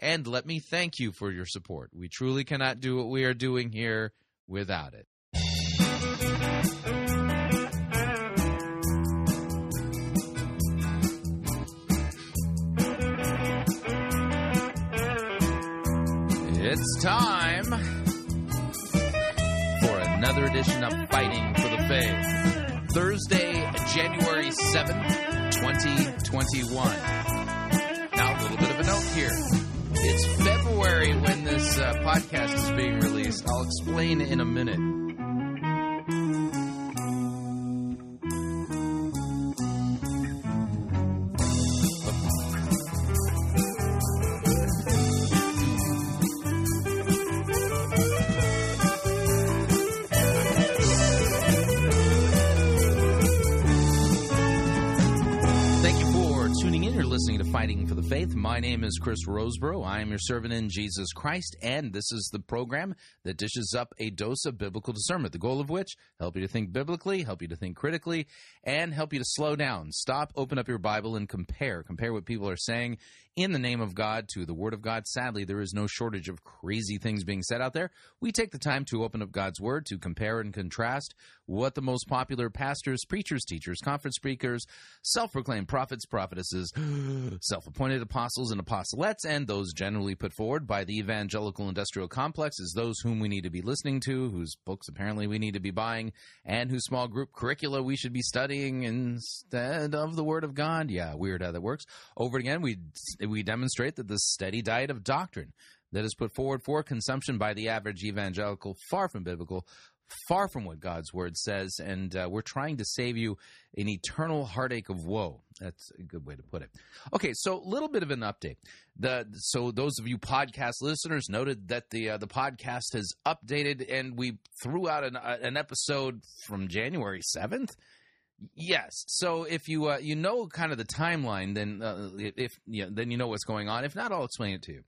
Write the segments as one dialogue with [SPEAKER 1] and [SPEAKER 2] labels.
[SPEAKER 1] and let me thank you for your support. We truly cannot do what we are doing here without it. It's time for another edition of Fighting for the Faith. Thursday, January 7th, 2021. Now, a little bit of a note here. It's February when this uh, podcast is being released. I'll explain in a minute. The Faith. My name is Chris Rosebrough. I am your servant in Jesus Christ, and this is the program that dishes up a dose of biblical discernment, the goal of which help you to think biblically, help you to think critically, and help you to slow down. Stop, open up your Bible, and compare. Compare what people are saying in the name of God to the Word of God. Sadly, there is no shortage of crazy things being said out there. We take the time to open up God's Word to compare and contrast what the most popular pastors, preachers, teachers, conference speakers, self proclaimed prophets, prophetesses, self appointed apostles and apostolettes, and those generally put forward by the evangelical industrial complex as those whom we need to be listening to, whose books apparently we need to be buying, and whose small group curricula we should be studying instead of the Word of God. Yeah, weird how that works. Over again, we we demonstrate that the steady diet of doctrine that is put forward for consumption by the average evangelical, far from biblical, far from what God's word says, and uh, we're trying to save you an eternal heartache of woe. That's a good way to put it. Okay, so a little bit of an update. The so those of you podcast listeners noted that the uh, the podcast has updated, and we threw out an, uh, an episode from January seventh. Yes. So if you uh, you know kind of the timeline, then uh, if you know, then you know what's going on. If not, I'll explain it to you.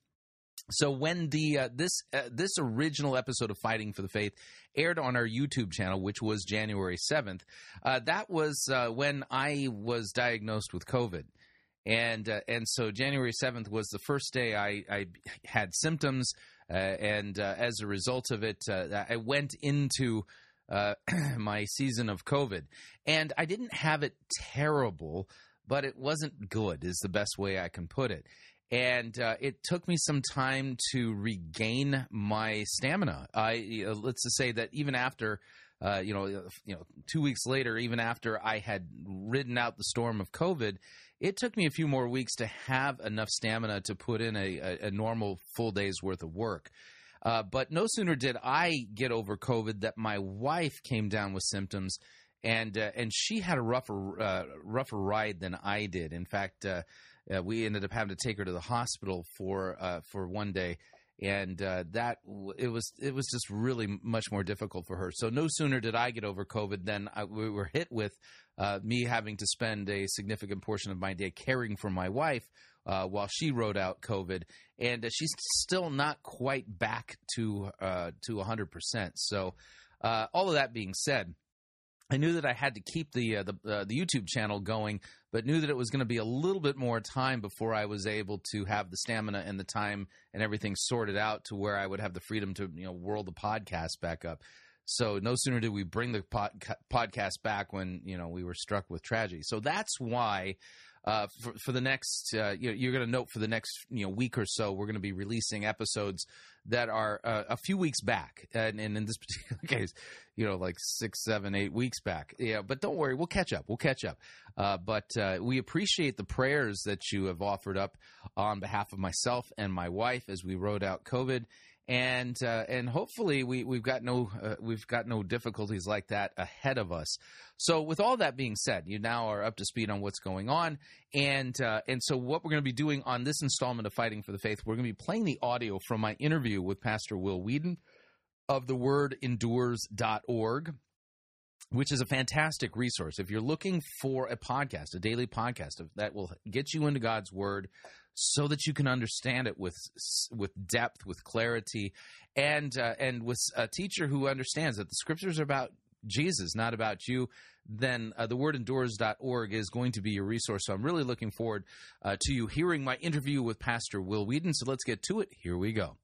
[SPEAKER 1] So when the uh, this uh, this original episode of Fighting for the Faith aired on our YouTube channel, which was January seventh, uh, that was uh, when I was diagnosed with COVID, and and so January seventh was the first day I, I had symptoms, and as a result of it, I went into uh, my season of COVID, and I didn't have it terrible, but it wasn't good. Is the best way I can put it. And uh, it took me some time to regain my stamina. I uh, let's just say that even after uh, you know, you know, two weeks later, even after I had ridden out the storm of COVID, it took me a few more weeks to have enough stamina to put in a, a, a normal full day's worth of work. Uh, but no sooner did I get over COVID that my wife came down with symptoms, and uh, and she had a rougher uh, rougher ride than I did. In fact, uh, uh, we ended up having to take her to the hospital for uh, for one day. And that it was it was just really much more difficult for her. So no sooner did I get over COVID than I, we were hit with me having to spend a significant portion of my day caring for my wife, uh, while she rode out COVID, and uh, she's still not quite back to uh, to 100%. So, uh, all of that being said, I knew that I had to keep the uh, the, uh, the YouTube channel going, but knew that it was going to be a little bit more time before I was able to have the stamina and the time and everything sorted out to where I would have the freedom to you know whirl the podcast back up. So no sooner did we bring the pod- podcast back when you know we were struck with tragedy. So that's why uh, for, for the next, uh, you are going to note for the next you know week or so, we're going to be releasing episodes that are uh, a few weeks back, and, and, in this particular case, you know, like six, seven, eight weeks back. Yeah, but don't worry, we'll catch up. We'll catch up. Uh, but uh, we appreciate the prayers that you have offered up on behalf of myself and my wife as we rode out COVID and uh, and hopefully we we've got no uh, we've got no difficulties like that ahead of us. So with all that being said, you now are up to speed on what's going on, and uh, and so what we're going to be doing on this installment of Fighting for the Faith, we're going to be playing the audio from my interview with Pastor Will Weedon of the wordendures.org which is a fantastic resource. If you're looking for a podcast, a daily podcast that will get you into God's Word, so that you can understand it with with depth, with clarity, and uh, and with a teacher who understands that the Scriptures are about Jesus, not about you, then uh, the wordendures.org is going to be your resource. So I'm really looking forward uh, to you hearing my interview with Pastor Will Weedon. So let's get to it. Here we go.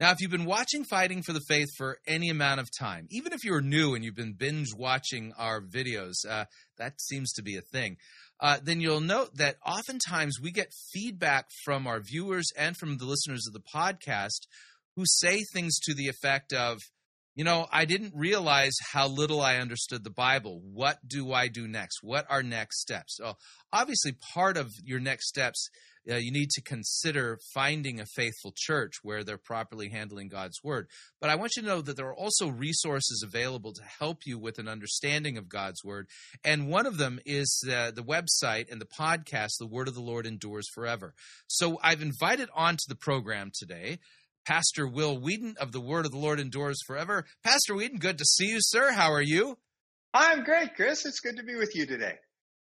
[SPEAKER 1] Now, if you've been watching Fighting for the Faith for any amount of time, even if you're new and you've been binge watching our videos, uh, that seems to be a thing, uh, then you'll note that oftentimes we get feedback from our viewers and from the listeners of the podcast who say things to the effect of, you know, I didn't realize how little I understood the Bible. What do I do next? What are next steps? So, obviously, part of your next steps uh, you need to consider finding a faithful church where they're properly handling God's word. But I want you to know that there are also resources available to help you with an understanding of God's word. And one of them is uh, the website and the podcast, The Word of the Lord Endures Forever. So I've invited onto the program today. Pastor Will Weedon of the Word of the Lord Endures Forever. Pastor Weedon, good to see you, sir. How are you?
[SPEAKER 2] I'm great, Chris. It's good to be with you today.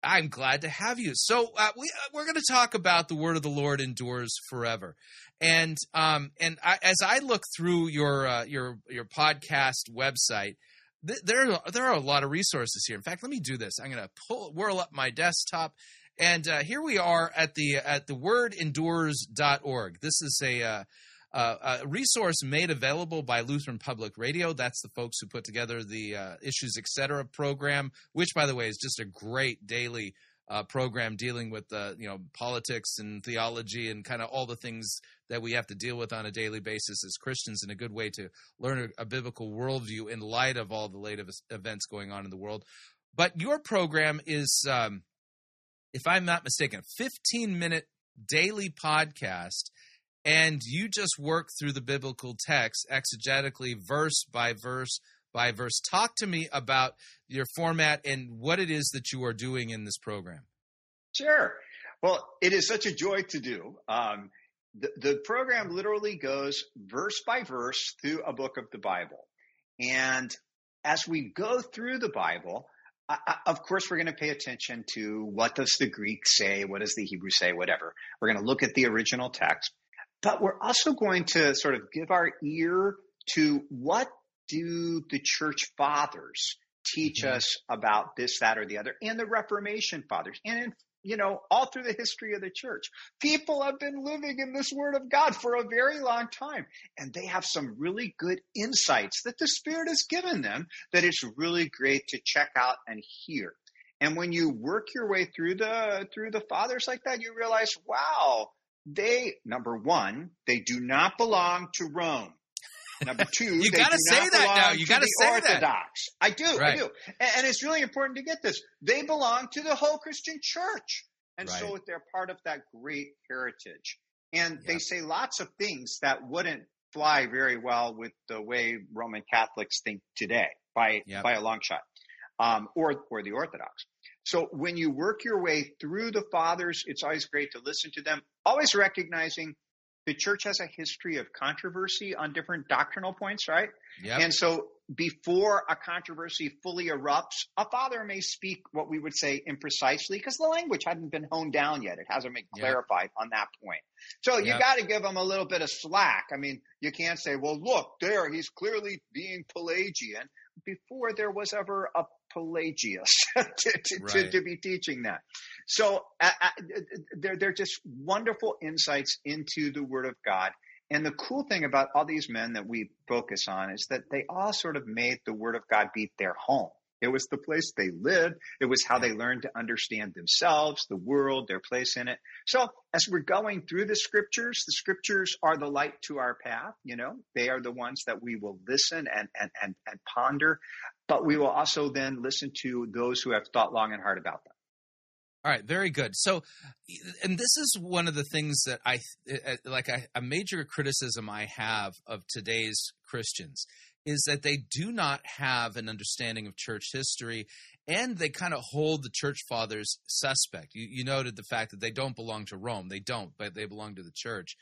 [SPEAKER 1] I'm glad to have you. So uh, we uh, we're going to talk about the word of the Lord endures forever, and um and I, as I look through your uh, your your podcast website, th- there are, there are a lot of resources here. In fact, let me do this. I'm going to pull whirl up my desktop, and uh, here we are at the at the wordendures.org. This is a uh, a resource made available by Lutheran Public Radio. That's the folks who put together the uh, Issues Etc. program, which, by the way, is just a great daily uh, program dealing with uh, you know politics and theology and kind of all the things that we have to deal with on a daily basis as Christians, and a good way to learn a, a biblical worldview in light of all the latest events going on in the world. But your program is, um, if I'm not mistaken, a 15 minute daily podcast and you just work through the biblical text exegetically, verse by verse by verse. Talk to me about your format and what it is that you are doing in this program.
[SPEAKER 2] Sure. Well, it is such a joy to do. Um, the, the program literally goes verse by verse through a book of the Bible. And as we go through the Bible, of course, we're going to pay attention to what does the Greek say, what does the Hebrew say, whatever. We're going to look at the original text. But we're also going to sort of give our ear to what do the church fathers teach mm-hmm. us about this, that, or the other, and the Reformation fathers, and you know, all through the history of the church. People have been living in this word of God for a very long time, and they have some really good insights that the Spirit has given them that it's really great to check out and hear. And when you work your way through the through the fathers like that, you realize, wow, they, number one, they do not belong to Rome. Number two,
[SPEAKER 1] you got to say that now. You got to say
[SPEAKER 2] Orthodox.
[SPEAKER 1] that.
[SPEAKER 2] I do. Right. I do. And, and, it's really important to get this. They belong to the whole Christian church. And right. so they're part of that great heritage. And they say lots of things that wouldn't fly very well with the way Roman Catholics think today by, yep. by a long shot. Um, or, or the Orthodox. So when you work your way through the fathers, it's always great to listen to them, always recognizing the church has a history of controversy on different doctrinal points, right? Yep. And so before a controversy fully erupts, a father may speak what we would say imprecisely because the language hadn't been honed down yet. It hasn't been clarified yep. on that point. So you yep. got to give them a little bit of slack. I mean, you can't say, well, look, there, he's clearly being Pelagian before there was ever a Pelagius to, to, right. to, to, be teaching that. So uh, they're, they're just wonderful insights into the Word of God. And the cool thing about all these men that we focus on is that they all sort of made the Word of God be their home. It was the place they lived. It was how they learned to understand themselves, the world, their place in it. So as we're going through the scriptures, the scriptures are the light to our path. You know, they are the ones that we will listen and, and, and, and ponder, but we will also then listen to those who have thought long and hard about them.
[SPEAKER 1] All right, very good. So, and this is one of the things that I like. I, a major criticism I have of today's Christians is that they do not have an understanding of church history, and they kind of hold the church fathers suspect. You, you noted the fact that they don't belong to Rome; they don't, but they belong to the church.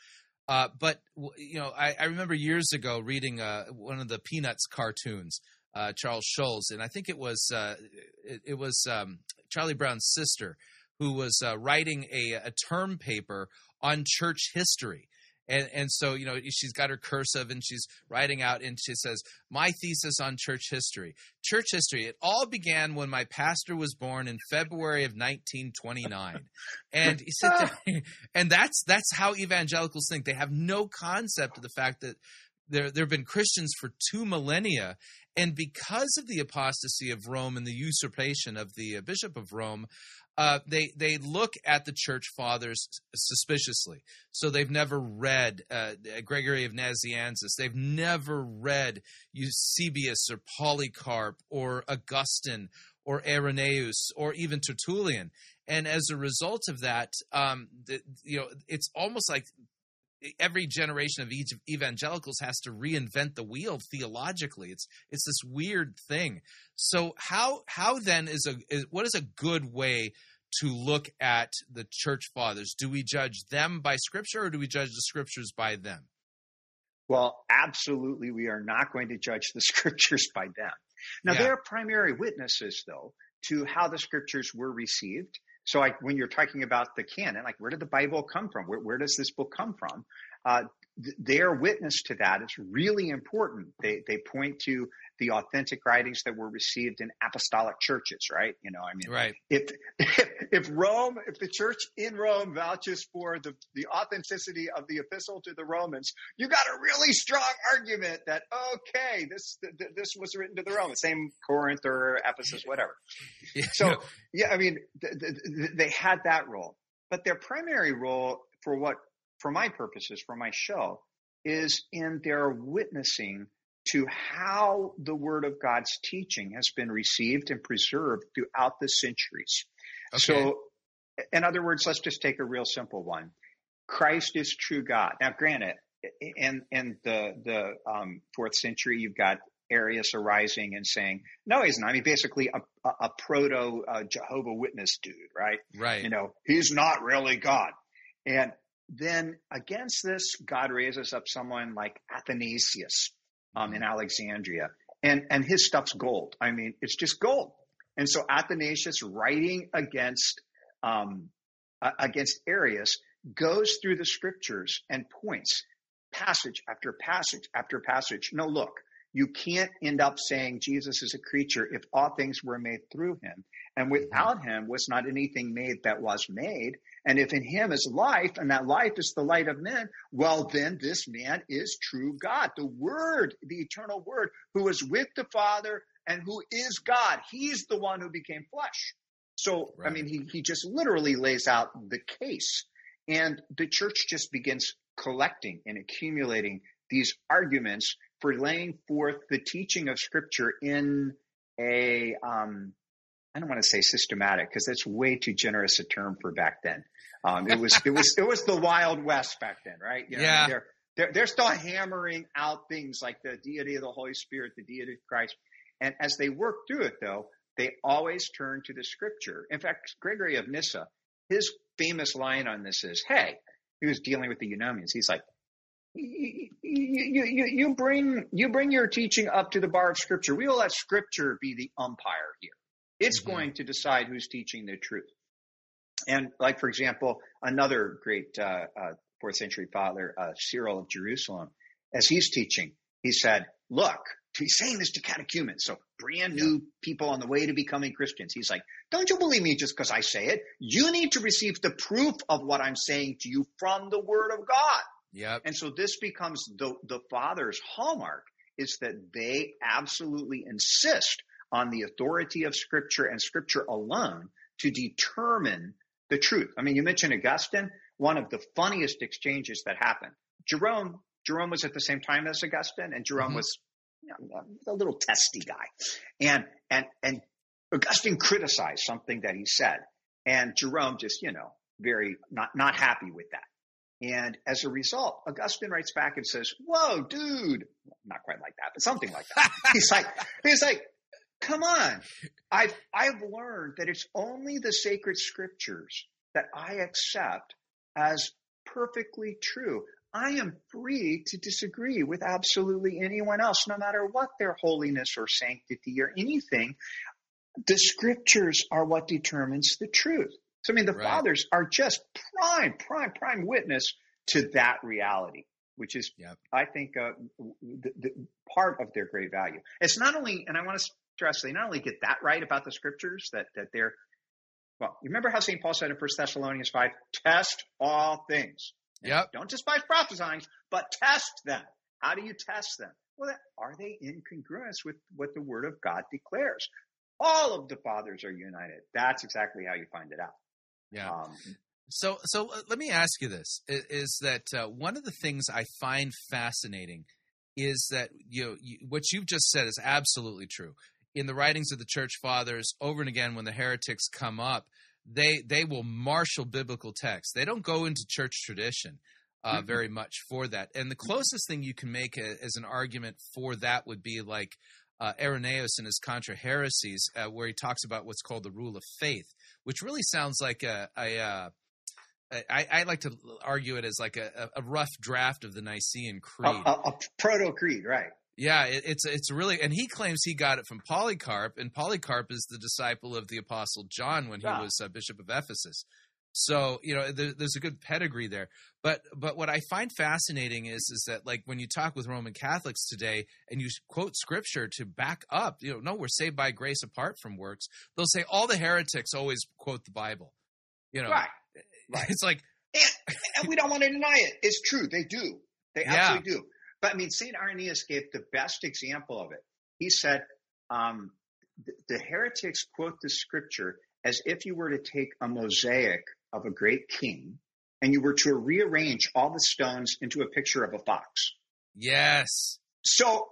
[SPEAKER 1] Uh, but you know, I, I, remember years ago reading uh, one of the Peanuts cartoons, uh, Charles Schulz, and I think it was uh, it, it, was um, Charlie Brown's sister who was uh, writing a, a term paper on church history. And, and so, you know, she's got her cursive and she's writing out and she says, My thesis on church history. Church history, it all began when my pastor was born in February of 1929. and he said, and that's, that's how evangelicals think. They have no concept of the fact that there, there have been Christians for two millennia and because of the apostasy of Rome and the usurpation of the uh, Bishop of Rome, uh, they they look at the church fathers suspiciously. So they've never read uh, Gregory of Nazianzus. They've never read Eusebius or Polycarp or Augustine or Irenaeus or even Tertullian. And as a result of that, um, the, you know, it's almost like every generation of evangelicals has to reinvent the wheel theologically. It's it's this weird thing. So how how then is a is, what is a good way to look at the church fathers? Do we judge them by scripture or do we judge the scriptures by them?
[SPEAKER 2] Well, absolutely, we are not going to judge the scriptures by them. Now, yeah. they are primary witnesses, though, to how the scriptures were received so like when you're talking about the canon, like where did the Bible come from? Where, where does this book come from? Uh, th- their witness to that is really important. They, they point to the authentic writings that were received in apostolic churches, right? You know, I mean,
[SPEAKER 1] right.
[SPEAKER 2] if, if Rome, if the church in Rome vouches for the, the authenticity of the epistle to the Romans, you got a really strong argument that, okay, this, th- this was written to the Romans, same Corinth or Ephesus, whatever. So, yeah, I mean, th- th- they had that role, but their primary role for what, for my purposes, for my show, is in their witnessing to how the word of God's teaching has been received and preserved throughout the centuries. Okay. So, in other words, let's just take a real simple one. Christ is true God. Now, granted, in in the the um, fourth century, you've got Arius arising and saying, "No, he's not." I mean, basically a, a, a proto uh, Jehovah Witness dude, right?
[SPEAKER 1] Right.
[SPEAKER 2] You know, he's not really God. And then against this, God raises up someone like Athanasius, um, in Alexandria, and and his stuff's gold. I mean, it's just gold. And so Athanasius, writing against um, uh, against Arius, goes through the scriptures and points passage after passage after passage. No, look, you can't end up saying Jesus is a creature if all things were made through him. And without him was not anything made that was made. And if in him is life, and that life is the light of men, well, then this man is true God. The Word, the eternal Word, who is with the Father and who is God. He's the one who became flesh. So, right. I mean, he, he just literally lays out the case. And the church just begins collecting and accumulating these arguments for laying forth the teaching of Scripture in a um, I don't want to say systematic because that's way too generous a term for back then. Um, it was it was it was the Wild West back then, right?
[SPEAKER 1] You know, yeah.
[SPEAKER 2] they're, they're they're still hammering out things like the deity of the Holy Spirit, the deity of Christ, and as they work through it, though, they always turn to the Scripture. In fact, Gregory of Nyssa, his famous line on this is, "Hey," he was dealing with the Eunomians. He's like, you, you, you, bring you bring your teaching up to the bar of Scripture. We will let Scripture be the umpire here. It's mm-hmm. going to decide who's teaching the truth. And like, for example, another great uh, uh, fourth century father, uh, Cyril of Jerusalem, as he's teaching, he said, look, he's saying this to catechumens, so brand new people on the way to becoming Christians. He's like, don't you believe me just because I say it? You need to receive the proof of what I'm saying to you from the word of God.
[SPEAKER 1] Yep.
[SPEAKER 2] And so this becomes the, the father's hallmark is that they absolutely insist on the authority of Scripture and Scripture alone to determine the truth. I mean, you mentioned Augustine, one of the funniest exchanges that happened. Jerome, Jerome was at the same time as Augustine, and Jerome mm-hmm. was you know, a little testy guy. And, and, and Augustine criticized something that he said. And Jerome just, you know, very not, not happy with that. And as a result, Augustine writes back and says, whoa, dude, not quite like that, but something like that. he's like, he's like, come on. I've, I've learned that it's only the sacred scriptures that I accept as perfectly true. I am free to disagree with absolutely anyone else, no matter what their holiness or sanctity or anything. The scriptures are what determines the truth. So, I mean, the right. fathers are just prime, prime, prime witness to that reality, which is, yep. I think, uh, the, the part of their great value. It's not only, and I want to they not only get that right about the scriptures, that, that they're, well, you remember how St. Paul said in 1 Thessalonians 5, test all things.
[SPEAKER 1] Yep.
[SPEAKER 2] Don't despise prophesying, but test them. How do you test them? Well, are they in congruence with what the Word of God declares? All of the fathers are united. That's exactly how you find it out.
[SPEAKER 1] Yeah. Um, so, so uh, let me ask you this: is, is that uh, one of the things I find fascinating is that you know you, what you've just said is absolutely true. In the writings of the church fathers, over and again, when the heretics come up, they they will marshal biblical text. They don't go into church tradition. Uh, mm-hmm. very much for that. And the closest thing you can make a, as an argument for that would be like uh, Irenaeus in his Contra Heresies, uh, where he talks about what's called the rule of faith, which really sounds like a, a, uh, a I, I like to argue it as like a, a rough draft of the Nicene Creed,
[SPEAKER 2] a, a proto creed, right?
[SPEAKER 1] Yeah, it, it's it's really, and he claims he got it from Polycarp, and Polycarp is the disciple of the Apostle John when he yeah. was uh, Bishop of Ephesus. So you know, there, there's a good pedigree there. But but what I find fascinating is is that like when you talk with Roman Catholics today and you quote Scripture to back up, you know, no, we're saved by grace apart from works. They'll say all the heretics always quote the Bible. You know,
[SPEAKER 2] right? right.
[SPEAKER 1] It's like,
[SPEAKER 2] and, and, we don't want to deny it. It's true. They do. They absolutely yeah. do. But I mean, Saint Irenaeus gave the best example of it. He said, um, the, the heretics quote the Scripture as if you were to take a mosaic of a great king and you were to rearrange all the stones into a picture of a fox.
[SPEAKER 1] Yes.
[SPEAKER 2] So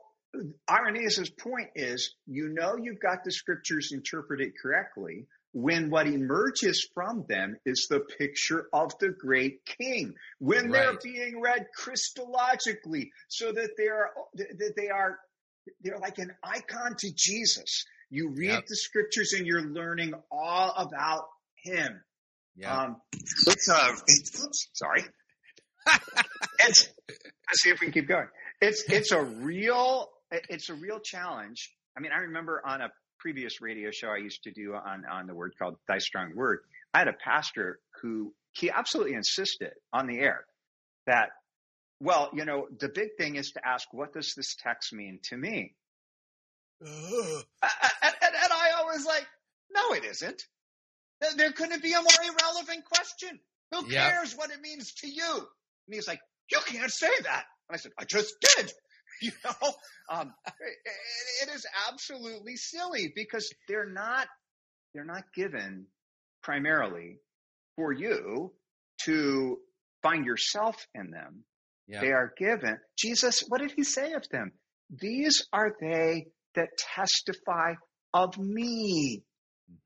[SPEAKER 2] Irenaeus' point is, you know you've got the scriptures interpreted correctly when what emerges from them is the picture of the great king. When right. they're being read Christologically, so that they're that they are they're like an icon to Jesus. You read yep. the scriptures and you're learning all about him.
[SPEAKER 1] Yeah. Um,
[SPEAKER 2] it's uh, it's, oops, sorry. it's, let's see if we can keep going. It's it's a real it's a real challenge. I mean, I remember on a previous radio show I used to do on on the word called Thy Strong Word. I had a pastor who he absolutely insisted on the air that, well, you know, the big thing is to ask, what does this text mean to me? and, and, and I always like, no, it isn't. There couldn't be a more irrelevant question. Who cares yep. what it means to you? And he's like, you can't say that. And I said, I just did. You know, um, it, it is absolutely silly because they're not, they're not given primarily for you to find yourself in them. Yep. They are given. Jesus, what did he say of them? These are they that testify of me.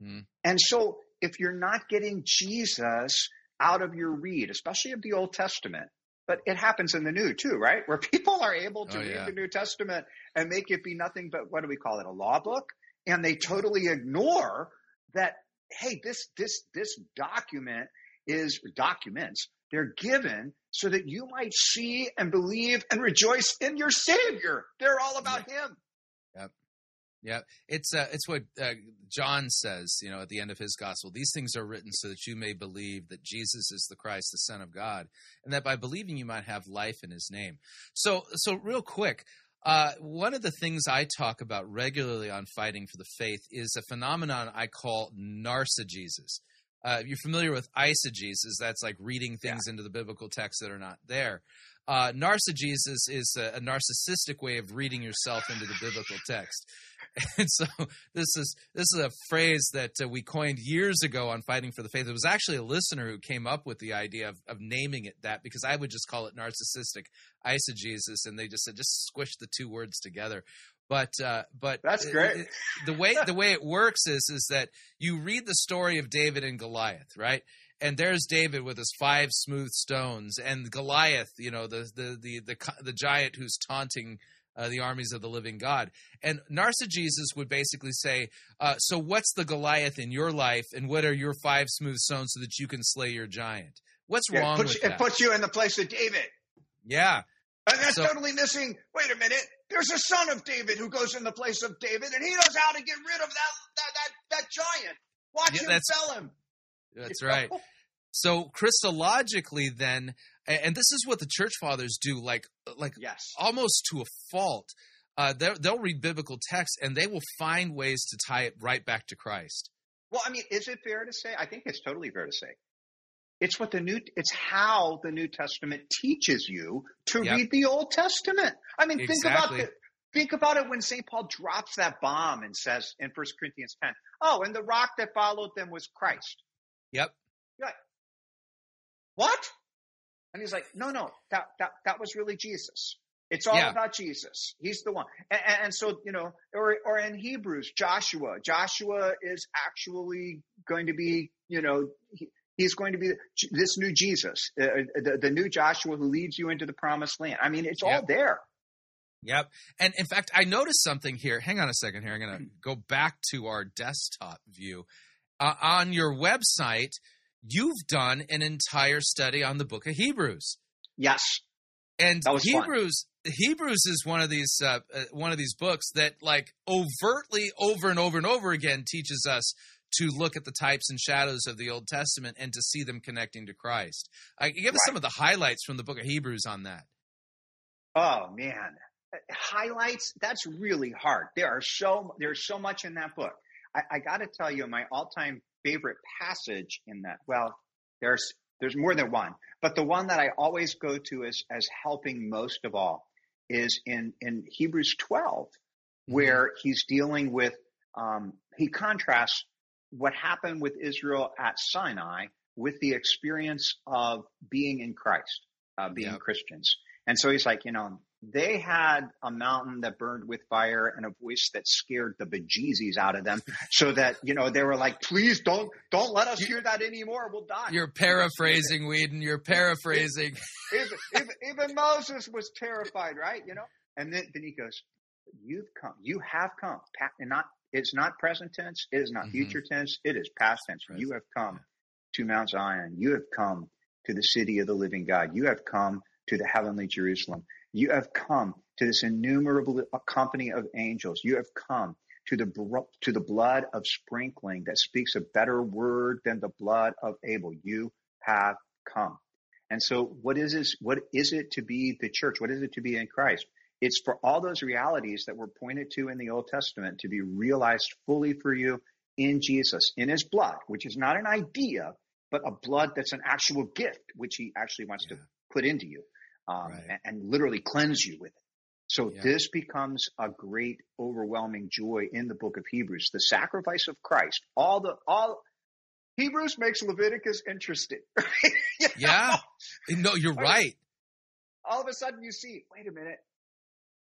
[SPEAKER 2] Mm-hmm. And so if you're not getting Jesus out of your read, especially of the Old Testament, but it happens in the New too, right? Where people are able to oh, read yeah. the New Testament and make it be nothing but what do we call it, a law book, and they totally ignore that. Hey, this this this document is documents. They're given so that you might see and believe and rejoice in your Savior. They're all about yeah. Him.
[SPEAKER 1] Yeah, it's uh, it's what uh, John says, you know, at the end of his gospel. These things are written so that you may believe that Jesus is the Christ, the Son of God, and that by believing you might have life in His name. So, so real quick, uh, one of the things I talk about regularly on fighting for the faith is a phenomenon I call narcigesis. Uh, you're familiar with eisegesis, that's like reading things yeah. into the biblical text that are not there. Uh, narcigesis is a, a narcissistic way of reading yourself into the biblical text. And so this is this is a phrase that uh, we coined years ago on Fighting for the Faith. It was actually a listener who came up with the idea of, of naming it that because I would just call it narcissistic eisegesis, and they just said just squish the two words together. But uh, but
[SPEAKER 2] that's great.
[SPEAKER 1] It, the way the way it works is is that you read the story of David and Goliath, right? And there's David with his five smooth stones, and Goliath, you know, the the the the, the giant who's taunting uh, the armies of the living God. And Narcigesis would basically say, uh, So, what's the Goliath in your life, and what are your five smooth stones so that you can slay your giant? What's yeah, wrong
[SPEAKER 2] with
[SPEAKER 1] you,
[SPEAKER 2] that? It puts you in the place of David.
[SPEAKER 1] Yeah.
[SPEAKER 2] And that's so, totally missing. Wait a minute. There's a son of David who goes in the place of David, and he knows how to get rid of that that that, that giant. Watch yeah, him fell him.
[SPEAKER 1] That's right. So Christologically, then, and this is what the church fathers do, like like
[SPEAKER 2] yes.
[SPEAKER 1] almost to a fault. Uh, they'll read biblical text and they will find ways to tie it right back to Christ.
[SPEAKER 2] Well, I mean, is it fair to say? I think it's totally fair to say. It's what the new. It's how the New Testament teaches you to yep. read the Old Testament. I mean, exactly. think about the, Think about it when St. Paul drops that bomb and says in 1 Corinthians 10, oh, and the rock that followed them was Christ.
[SPEAKER 1] Yep.
[SPEAKER 2] Like, what? And he's like, no, no, that, that, that was really Jesus. It's all yeah. about Jesus. He's the one. And, and, so, you know, or, or in Hebrews, Joshua, Joshua is actually going to be, you know, he, he's going to be this new Jesus, uh, the, the, new Joshua who leads you into the promised land. I mean, it's yep. all there.
[SPEAKER 1] Yep. And in fact, I noticed something here. Hang on a second here. I'm going to go back to our desktop view. Uh, on your website, you've done an entire study on the book of Hebrews.
[SPEAKER 2] Yes.
[SPEAKER 1] And Hebrews fun. Hebrews is one of these uh, uh, one of these books that like overtly over and over and over again teaches us to look at the types and shadows of the Old Testament and to see them connecting to Christ. Uh, give us right. some of the highlights from the book of Hebrews on that.
[SPEAKER 2] Oh man, highlights that's really hard. There are so there's so much in that book. I, I got to tell you, my all-time favorite passage in that. Well, there's there's more than one, but the one that I always go to as as helping most of all is in in Hebrews 12, mm-hmm. where he's dealing with um, he contrasts what happened with Israel at Sinai with the experience of being in Christ, uh, being yep. Christians. And so he's like, you know, they had a mountain that burned with fire and a voice that scared the bejesus out of them so that you know they were like please don't don't let us hear that anymore. We'll die.
[SPEAKER 1] You're paraphrasing Weedon. You're paraphrasing.
[SPEAKER 2] Even, even, even, moses was terrified right you know? And then, then he goes you've come you have come and not it's not present tense it is not mm-hmm. future tense it is past tense. You have come to mount zion. You have come to the city of the living god. You have come to the heavenly jerusalem you have come to this innumerable company of angels. You have come to the, to the blood of sprinkling that speaks a better word than the blood of Abel. You have come. And so what is this? What is it to be the church? What is it to be in Christ? It's for all those realities that were pointed to in the Old Testament to be realized fully for you in Jesus, in his blood, which is not an idea, but a blood that's an actual gift, which he actually wants yeah. to put into you um, right. and, and, literally cleanse you with it. So yeah. this becomes a great, overwhelming joy in the book of Hebrews. The sacrifice of Christ, all the all Hebrews makes Leviticus interesting.
[SPEAKER 1] you yeah, no, you're right.
[SPEAKER 2] All of a sudden, you see, wait a minute,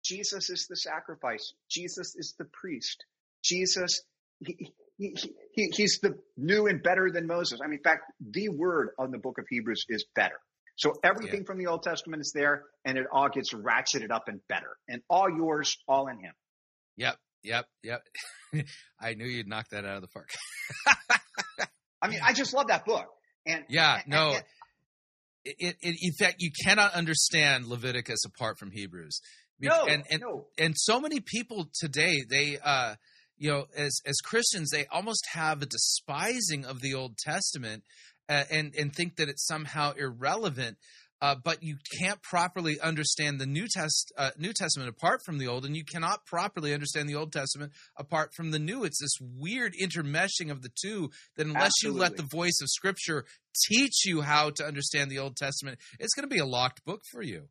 [SPEAKER 2] Jesus is the sacrifice. Jesus is the priest. Jesus, he, he, he, he's the new and better than Moses. I mean, in fact, the word on the book of Hebrews is better. So everything yeah. from the Old Testament is there and it all gets ratcheted up and better and all yours, all in him.
[SPEAKER 1] Yep. Yep. Yep. I knew you'd knock that out of the park.
[SPEAKER 2] I mean, I just love that book. And
[SPEAKER 1] yeah,
[SPEAKER 2] and,
[SPEAKER 1] no, and, it, it, in fact, you cannot understand Leviticus apart from Hebrews.
[SPEAKER 2] No,
[SPEAKER 1] and, and,
[SPEAKER 2] no.
[SPEAKER 1] and so many people today, they, uh, you know, as, as Christians, they almost have a despising of the Old Testament uh, and and think that it's somehow irrelevant. Uh, but you can't properly understand the New Test uh, New Testament apart from the Old, and you cannot properly understand the Old Testament apart from the New. It's this weird intermeshing of the two that unless Absolutely. you let the voice of Scripture teach you how to understand the Old Testament, it's going to be a locked book for you.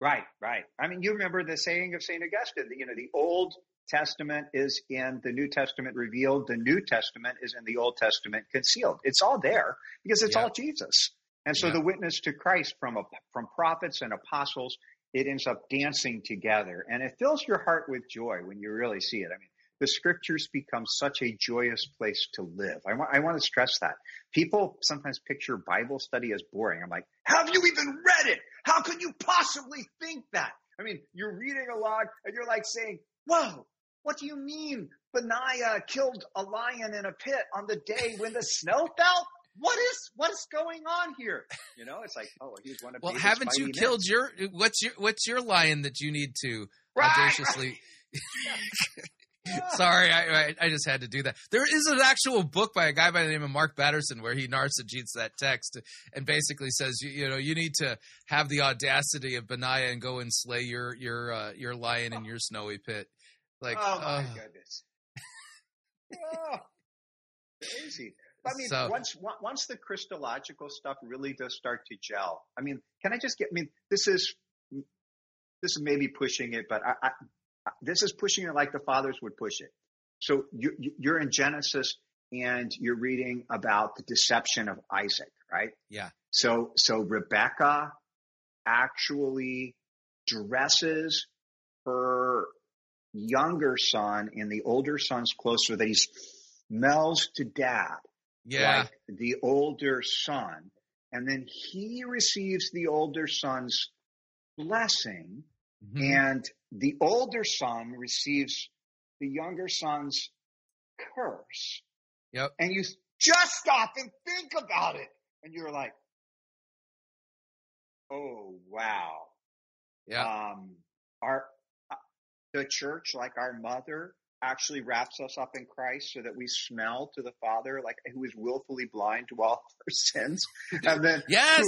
[SPEAKER 2] Right, right. I mean, you remember the saying of Saint Augustine, you know, the Old Testament is in the New Testament revealed. The New Testament is in the Old Testament concealed. It's all there because it's yeah. all Jesus. And so yeah. the witness to Christ from from prophets and apostles it ends up dancing together and it fills your heart with joy when you really see it. I mean, the scriptures become such a joyous place to live. I want, I want to stress that. People sometimes picture Bible study as boring. I'm like, have you even read it? How could you possibly think that? I mean, you're reading along and you're like saying, whoa, what do you mean Benaiah killed a lion in a pit on the day when the snow fell? What is what is going on here? You know, it's like, oh, he's one of.
[SPEAKER 1] Well, haven't you killed your what's your what's your lion that you need to right, audaciously? Right. Sorry, I, I just had to do that. There is an actual book by a guy by the name of Mark Batterson where he narcigetes that text and basically says, you, you know, you need to have the audacity of Benaiah and go and slay your your uh, your lion in your snowy pit. Like,
[SPEAKER 2] oh my uh, goodness, oh, crazy. I mean, so, once once the Christological stuff really does start to gel. I mean, can I just get? I mean, this is this is maybe pushing it, but I, I this is pushing it like the fathers would push it. So you, you're in Genesis and you're reading about the deception of Isaac, right?
[SPEAKER 1] Yeah.
[SPEAKER 2] So, so Rebecca actually dresses her younger son and the older son's closer that he smells to dad.
[SPEAKER 1] Yeah. Like
[SPEAKER 2] the older son. And then he receives the older son's blessing Mm-hmm. And the older son receives the younger son's curse.
[SPEAKER 1] Yep.
[SPEAKER 2] And you just stop and think about it. And you're like, oh, wow.
[SPEAKER 1] Yeah.
[SPEAKER 2] Um, our, the church, like our mother, actually wraps us up in Christ so that we smell to the Father, like who is willfully blind to all our sins. And then
[SPEAKER 1] yes.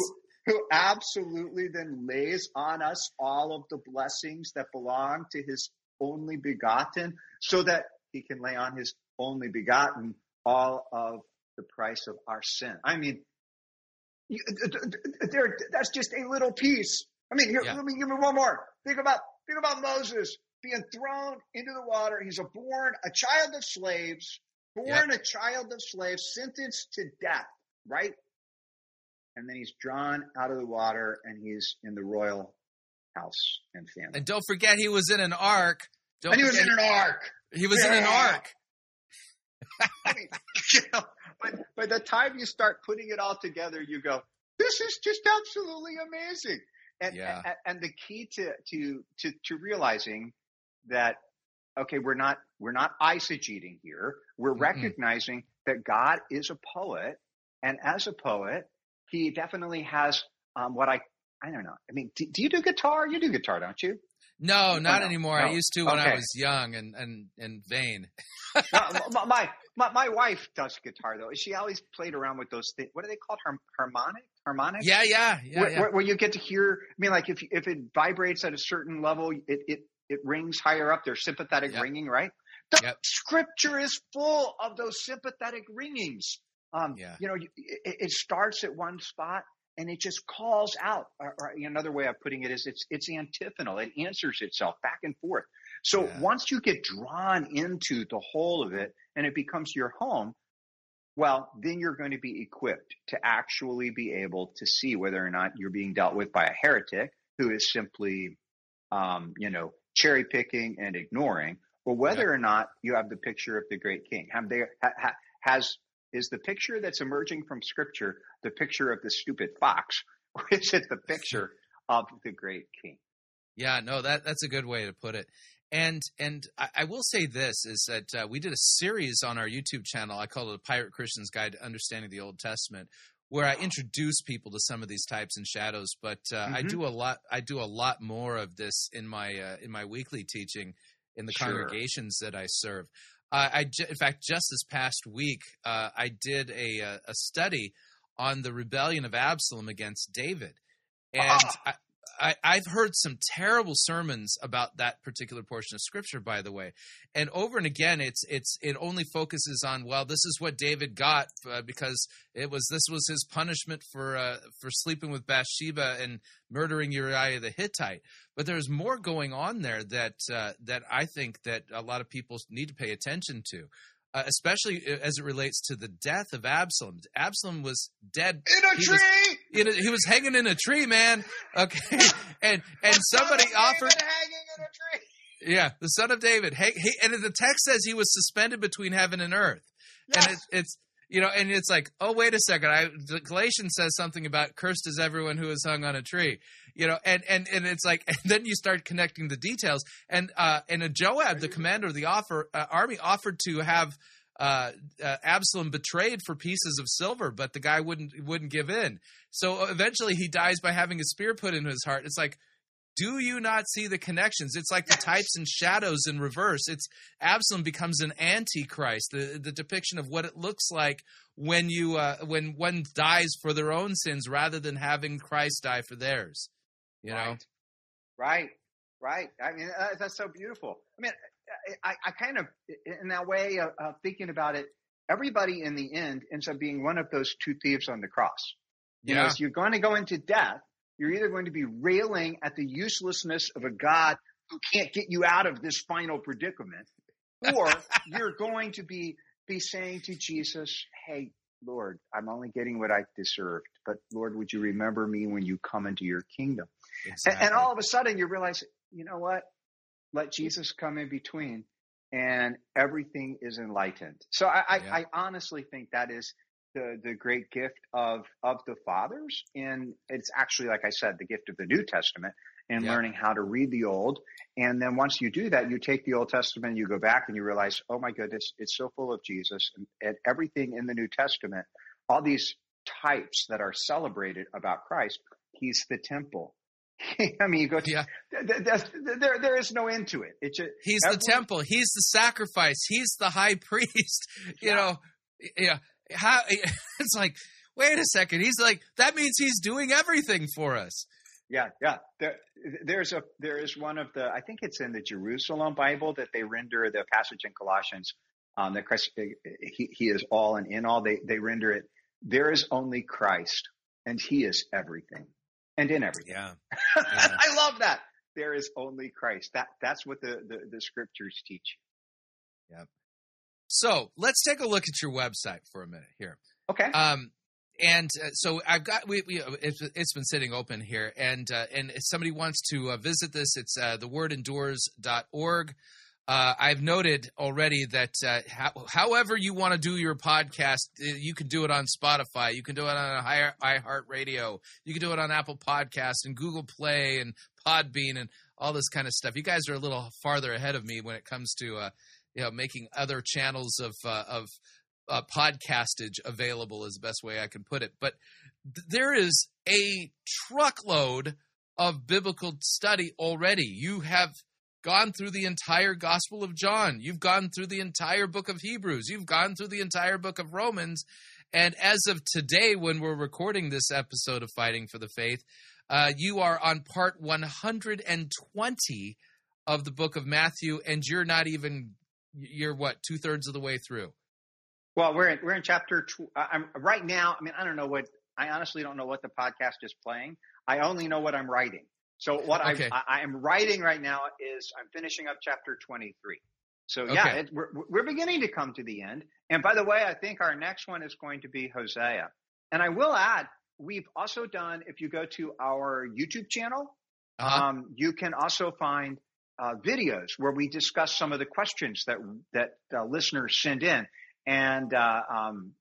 [SPEAKER 2] Who, who absolutely then lays on us all of the blessings that belong to his only begotten so that he can lay on his only begotten all of the price of our sin. I mean, there, that's just a little piece. I mean, here, yeah. let me give me one more. Think about, think about Moses being thrown into the water. He's a born, a child of slaves, born yep. a child of slaves, sentenced to death, right? and then he's drawn out of the water and he's in the royal house and family.
[SPEAKER 1] And don't forget he was in an ark. Don't
[SPEAKER 2] and he was in an ark.
[SPEAKER 1] He was yeah. in an ark.
[SPEAKER 2] I mean, you know, but by the time you start putting it all together, you go, "This is just absolutely amazing." And yeah. and, and the key to to to to realizing that okay, we're not we're not eisegeting here. We're mm recognizing that God is a poet, and as a poet, he definitely has um, what I I don't know. I mean, do, do, you do guitar? You do guitar, don't you?
[SPEAKER 1] No, not no? anymore. No. I used to when okay. I was young and and and vain.
[SPEAKER 2] my, my, my my wife does guitar though. She always played around with those things. What are they called? Harm, harmonic? Harmonic?
[SPEAKER 1] Yeah, yeah, yeah
[SPEAKER 2] where,
[SPEAKER 1] yeah.
[SPEAKER 2] Where, where, you get to hear. I mean, like if if it vibrates at a certain level, it it it rings higher up. There's sympathetic yep. ringing, right? The yep. scripture is full of those sympathetic ringings. Um, yeah. You know, it, it, starts at one spot and it just calls out. Or, or, another way of putting it is it's it's antiphonal. It answers itself back and forth. So yeah. once you get drawn into the whole of it and it becomes your home, well, then you're going to be equipped to actually be able to see whether or not you're being dealt with by a heretic who is simply, um, you know, cherry picking and ignoring, or whether yeah. or not you have the picture of the great king. Have they, ha, has is the picture that's emerging from scripture the picture of the stupid fox or is it the picture of the great king
[SPEAKER 1] yeah no that that's a good way to put it and and I, I will say this is that uh, we did a series on our YouTube channel. I call it a Pirate Christian's Guide to Understanding the Old Testament, where I introduce people to some of these types and shadows. But uh, mm-hmm. I do a lot. I do a lot more of this in my uh, in my weekly teaching in the sure. congregations that I serve. Uh, I, in fact, just this past week, uh, I did a, uh, a study on the rebellion of Absalom against David, and ah. I, I, have heard some terrible sermons about that particular portion of scripture, by the way, and over and again, it's it's it only focuses on well, this is what David got uh, because it was this was his punishment for uh, for sleeping with Bathsheba and murdering Uriah the Hittite. But there's more going on there that uh, that I think that a lot of people need to pay attention to. Uh, especially as it relates to the death of Absalom. Absalom was dead
[SPEAKER 2] in a
[SPEAKER 1] he
[SPEAKER 2] tree.
[SPEAKER 1] Was, in a, he was hanging in a tree, man. Okay, and and somebody offered
[SPEAKER 2] hanging in a tree.
[SPEAKER 1] Yeah, the son of David. Hey, he, and the text says he was suspended between heaven and earth,
[SPEAKER 2] Yes.
[SPEAKER 1] and it, it's you know, and it's like, oh wait a second, I Galatians says something about cursed is everyone who is hung on a tree, you know, and and and it's like, and then you start connecting the details, and uh, and a Joab, the commander of the offer uh, army, offered to have. Uh, uh, Absalom betrayed for pieces of silver, but the guy wouldn't wouldn't give in. So eventually, he dies by having a spear put into his heart. It's like, do you not see the connections? It's like the types and shadows in reverse. It's Absalom becomes an antichrist, the the depiction of what it looks like when you uh, when one dies for their own sins rather than having Christ die for theirs. You know,
[SPEAKER 2] right, right. right. I mean, uh, that's so beautiful. I mean, I, I kind of, in that way of, of thinking about it, everybody in the end ends up being one of those two thieves on the cross. You
[SPEAKER 1] Yeah.
[SPEAKER 2] know, so you're going to go into death. You're either going to be railing at the uselessness of a God who can't get you out of this final predicament, or you're going to be be saying to Jesus, "Hey, Lord, I'm only getting what I deserved, but Lord, would you remember me when you come into your kingdom?" And,
[SPEAKER 1] exactly.
[SPEAKER 2] and all of a sudden, you realize, you know what? Let Jesus come in between, and everything is enlightened. So I, I,
[SPEAKER 1] Yeah.
[SPEAKER 2] I honestly think that is the the great gift of of the fathers, and it's actually, like I said, the gift of the New Testament, and
[SPEAKER 1] Yeah.
[SPEAKER 2] learning how to read the Old. And then once you do that, you take the Old Testament, you go back, and you realize, oh my goodness, it's so full of Jesus, and, and everything in the New Testament, all these types that are celebrated about Christ. He's the temple. I mean, you go.
[SPEAKER 1] Yeah.
[SPEAKER 2] th- that's- there, there is no end to it. It's just
[SPEAKER 1] He's the temple. He's the sacrifice. He's the high priest. You
[SPEAKER 2] Yeah.
[SPEAKER 1] know, yeah. How it's like, wait a second. He's like that means he's doing everything for us.
[SPEAKER 2] Yeah, yeah. There, there's a there is one of the I think it's in the Jerusalem Bible that they render the passage in Colossians um, that Christ he, he is all and in all. They they render it. There is only Christ, and He is everything, and in everything.
[SPEAKER 1] Yeah.
[SPEAKER 2] I love that. There is only Christ. That that's what the the, the scriptures teach.
[SPEAKER 1] So let's take a look at your website for a minute here.
[SPEAKER 2] Okay.
[SPEAKER 1] Um, and uh, so I've got we, we it's, it's been sitting open here, and uh, and if somebody wants to uh, visit this, it's uh, thewordendures.org. Uh, I've noted already that uh, how, however you want to do your podcast, uh, you can do it on Spotify, you can do it on iHeartRadio, you can do it on Apple Podcasts and Google Play and Podbean and all this kind of stuff. You guys are a little farther ahead of me when it comes to uh, you know making other channels of uh, of uh, podcastage available is the best way I can put it. But th- there is a truckload of biblical study already. You have gone through the entire Gospel of John. You've gone through the entire book of Hebrews. You've gone through the entire book of Romans. And as of today, when we're recording this episode of Fighting for the Faith, uh, you are on part 120 of the book of Matthew, and you're not even, you're what, two thirds of the way through?
[SPEAKER 2] Well, we're in, we're in chapter. Tw- I'm right now. I mean, I don't know what. I honestly don't know what the podcast is playing. I only know what I'm writing. So what
[SPEAKER 1] Okay.
[SPEAKER 2] I, I am writing right now is I'm finishing up chapter 23. So yeah,
[SPEAKER 1] Okay.
[SPEAKER 2] it, we're we're beginning to come to the end. And by the way, I think our next one is going to be Hosea. And I will add, we've also done. If you go to our YouTube channel,
[SPEAKER 1] Uh-huh.
[SPEAKER 2] um, you can also find uh, videos where we discuss some of the questions that that uh, listeners send in. And uh, um,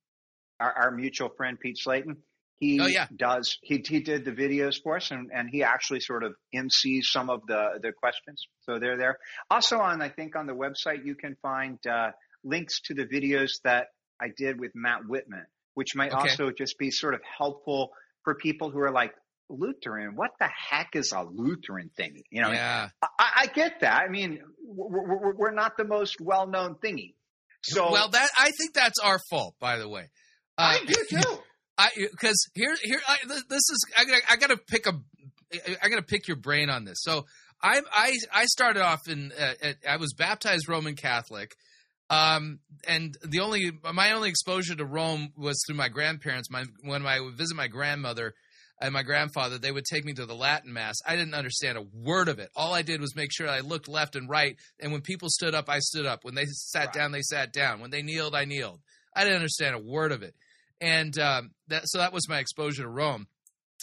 [SPEAKER 2] our, our mutual friend Pete Slayton, he
[SPEAKER 1] Oh, yeah.
[SPEAKER 2] does he he did the videos for us, and, and he actually sort of MCs some of the the questions. So they're there. Also on I think on the website you can find uh, links to the videos that I did with Matt Whitman, which might
[SPEAKER 1] Okay.
[SPEAKER 2] also just be sort of helpful for people who are like Lutheran. What the heck is a Lutheran thing? You know,
[SPEAKER 1] yeah.
[SPEAKER 2] I, I get that. I mean, we're, we're, we're not the most well known thingy. So
[SPEAKER 1] well, that I think that's our fault, by the way. Uh,
[SPEAKER 2] I do too.
[SPEAKER 1] I because here here I, this is I gotta I gotta pick a I gotta pick your brain on this. So I I I started off in uh, at, I was baptized Roman Catholic, um, and the only my only exposure to Rome was through my grandparents. My when I would visit my grandmother, and my grandfather, they would take me to the Latin Mass. I didn't understand a word of it. All I did was make sure I looked left and right. And when people stood up, I stood up. When they sat right. down, they sat down. When they kneeled, I kneeled. I didn't understand a word of it. And um, that, so that was my exposure to Rome.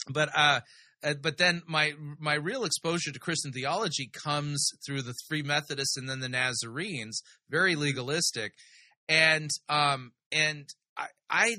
[SPEAKER 1] But uh, uh, but then my my real exposure to Christian theology comes through the Free Methodists and then the Nazarenes, very legalistic, and um and I I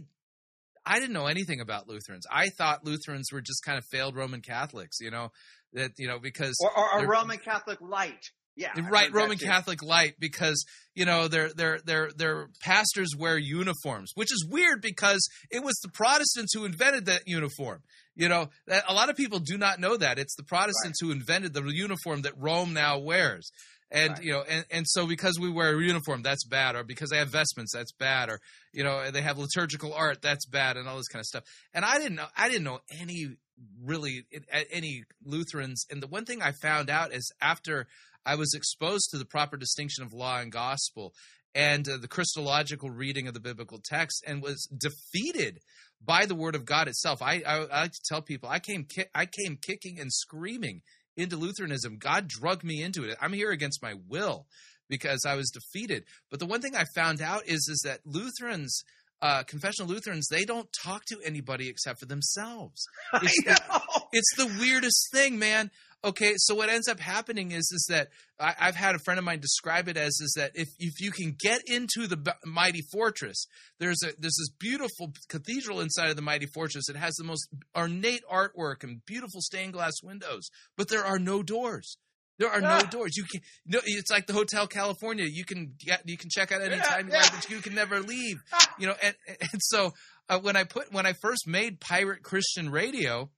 [SPEAKER 1] I didn't know anything about Lutherans. I thought Lutherans were just kind of failed Roman Catholics, you know, that you know because
[SPEAKER 2] or, or a Roman Catholic light. Yeah,
[SPEAKER 1] right. Roman Catholic light because you know their their their their pastors wear uniforms, which is weird because it was the Protestants who invented that uniform. You know, a lot of people do not know that it's the Protestants right. who invented the uniform that Rome now wears. And right. you know, and, and so because we wear a uniform, that's bad, or because they have vestments, that's bad, or you know, they have liturgical art, that's bad, and all this kind of stuff. And I didn't know, I didn't know any really any Lutherans. And the one thing I found out is after I was exposed to the proper distinction of law and gospel and uh, the Christological reading of the biblical text and was defeated by the word of God itself. I, I, I like to tell people I came ki- I came kicking and screaming into Lutheranism. God drugged me into it. I'm here against my will because I was defeated. But the one thing I found out is is that Lutherans uh, confessional Lutherans, they don't talk to anybody except for themselves. It's, the, it's the weirdest thing, man. Okay, so what ends up happening is is that I, have had a friend of mine describe it as is that if if you can get into the mighty fortress, there's a there's this beautiful cathedral inside of the mighty fortress. It has the most ornate artwork and beautiful stained glass windows, but there are no doors. There are no doors. You can no. It's like the Hotel California. You can get you can check out anytime yeah, you like, but you can never leave. you know, and and so uh, when I put when I first made Pirate Christian Radio,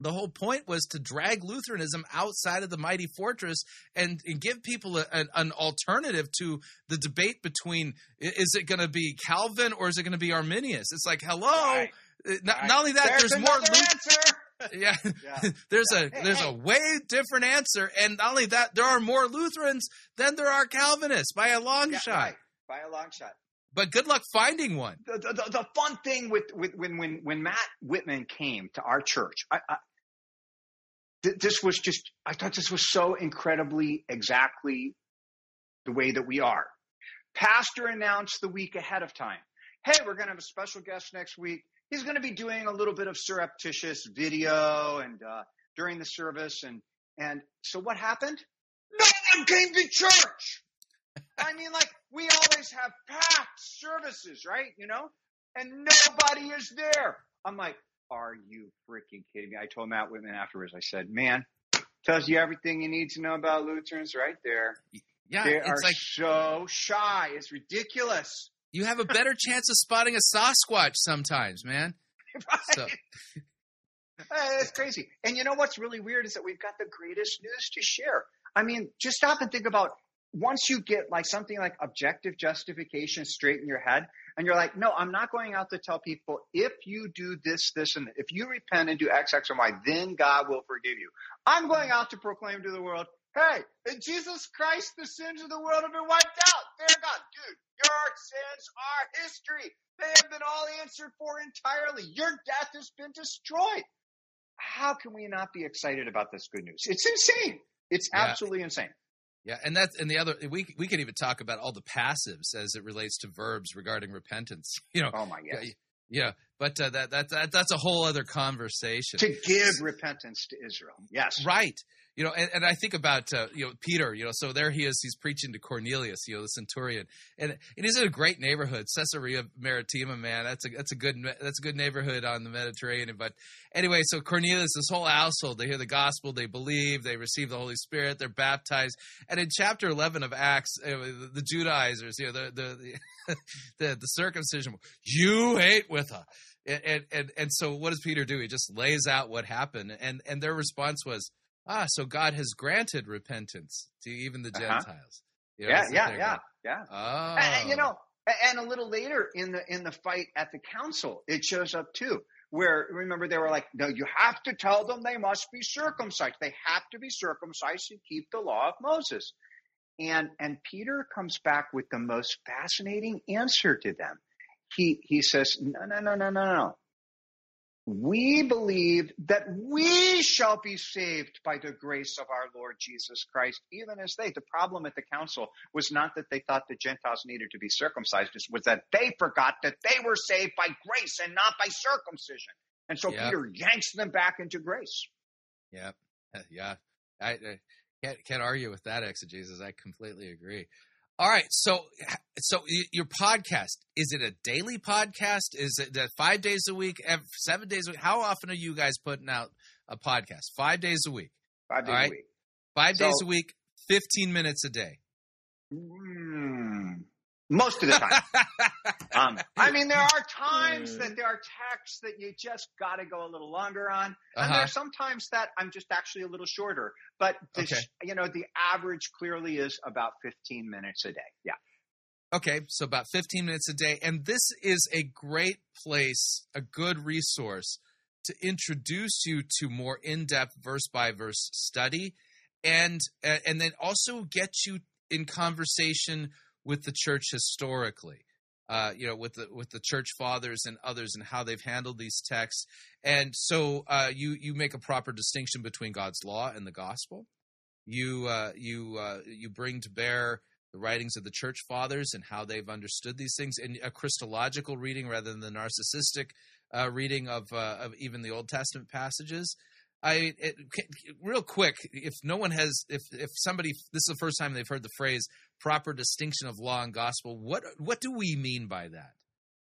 [SPEAKER 1] the whole point was to drag Lutheranism outside of the mighty fortress and, and give people a, an, an, alternative to the debate between is it going to be Calvin or is it going to be Arminius? It's like, hello. Right. Uh, not, right. not, only that, there's, there's more. Luth- yeah, yeah. there's yeah. a there's a way different answer, and not only that, there are more Lutherans than there are Calvinists by a long yeah, shot. Right.
[SPEAKER 2] By a long shot.
[SPEAKER 1] But good luck finding one.
[SPEAKER 2] The, the, the, fun thing with, with when, when when Matt Whitman came to our church, I, I, th- this was just I thought this was so incredibly exactly the way that we are. Pastor announced the week ahead of time. Hey, we're going to have a special guest next week he's going to be doing a little bit of surreptitious video and uh, during the service and and so what happened? No one came to church. I mean, like we always have packed services, right? You know, and nobody is there. I'm like, are you freaking kidding me? I told Matt Whitman afterwards. I said, man, tells you everything you need to know about Lutherans right there. Yeah, they are like, so shy. It's ridiculous.
[SPEAKER 1] You have a better chance of spotting a Sasquatch sometimes, man. Right. So.
[SPEAKER 2] That's crazy. And you know what's really weird is that we've got the greatest news to share. I mean, just stop and think about once you get like something like objective justification straight in your head, and you're like, no, I'm not going out to tell people if you do this, this, and if you repent and do X, X, and Y, then God will forgive you. I'm going out to proclaim to the world, hey, in Jesus Christ, the sins of the world have been wiped out. There, God, dude, your sins are history. They have been all answered for entirely. Your death has been destroyed. How can we not be excited about this good news? It's insane. It's yeah. absolutely insane.
[SPEAKER 1] Yeah, and that's and the other we we can even talk about all the passives as it relates to verbs regarding repentance. You know,
[SPEAKER 2] oh my god,
[SPEAKER 1] yeah, yeah, but uh, that, that that that's a whole other conversation.
[SPEAKER 2] To give repentance to Israel, yes,
[SPEAKER 1] right you know, and, and I think about uh, you know Peter, you know, so there he is, he's preaching to Cornelius, you know, the centurion, and he's in a great neighborhood, Caesarea Maritima, man, that's a that's a good that's a good neighborhood on the Mediterranean. But anyway, so Cornelius, this whole household, they hear the gospel, they believe, they receive the Holy Spirit, they're baptized, and in chapter eleven of Acts, uh, the, the, Judaizers, you know, the the the, the circumcision, you ate with her. And, and and so what does Peter do? He just lays out what happened, and and their response was, ah, so God has granted repentance to even the uh-huh. Gentiles.
[SPEAKER 2] You know, yeah, yeah, yeah, yeah. Oh. And, you know, and a little later in the in the fight at the council, it shows up too. Where remember they were like, no, you have to tell them they must be circumcised. They have to be circumcised and keep the law of Moses. And and Peter comes back with the most fascinating answer to them. He he says, no, no, no, no, no, no. We believe that we shall be saved by the grace of our Lord Jesus Christ, even as they. The problem at the council was not that they thought the Gentiles needed to be circumcised, it was that they forgot that they were saved by grace and not by circumcision. And so yep. Peter yanks them back into grace.
[SPEAKER 1] Yeah, yeah. I, I can't, can't argue with that exegesis. I completely agree. All right, so so your podcast is it a daily podcast? Is it five days a week, seven days a week? How often are you guys putting out a podcast? Five days a week.
[SPEAKER 2] Five days a week.
[SPEAKER 1] Five so, days a week, fifteen minutes a day.
[SPEAKER 2] Mm, most of the time. um, I mean, there are times that there are texts that you just got to go a little longer on, and uh-huh. there's sometimes that I'm just actually a little shorter. But okay. you know, the average clearly is about 15 minutes a day. Yeah.
[SPEAKER 1] Okay, so about 15 minutes a day, and this is a great place, a good resource to introduce you to more in-depth verse by verse study, and and then also get you in conversation with the church historically. Uh, you know, with the with the church fathers and others and how they've handled these texts, and so uh, you you make a proper distinction between God's law and the gospel. You uh, you uh, you bring to bear the writings of the church fathers and how they've understood these things, and a Christological reading rather than the narcissistic uh, reading of uh, of even the Old Testament passages. I it, real quick, if no one has, if if somebody, this is the first time they've heard the phrase proper distinction of law and gospel. What what do we mean by that?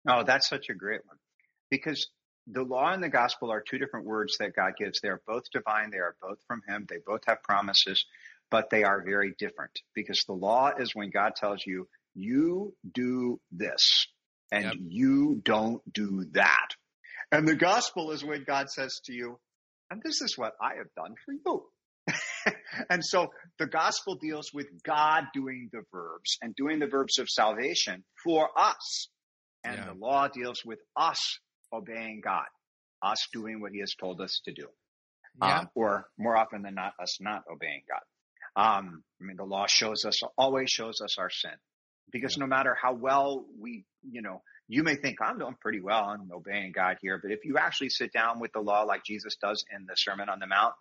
[SPEAKER 2] Oh, that's such a great one, because the law and the gospel are two different words that God gives. They are both divine. They are both from Him. They both have promises, but they are very different. Because the law is when God tells you you do this and yep. you don't do that. And the gospel is when God says to you, and this is what I have done for you. and so the gospel deals with God doing the verbs and doing the verbs of salvation for us. And yeah. the law deals with us obeying God, us doing what he has told us to do. Yeah. Um, or more often than not, us not obeying God. Um, I mean, the law shows us, always shows us our sin. Because yeah. no matter how well we, you know, you may think I'm doing pretty well on obeying God here, but if you actually sit down with the law like Jesus does in the Sermon on the Mount,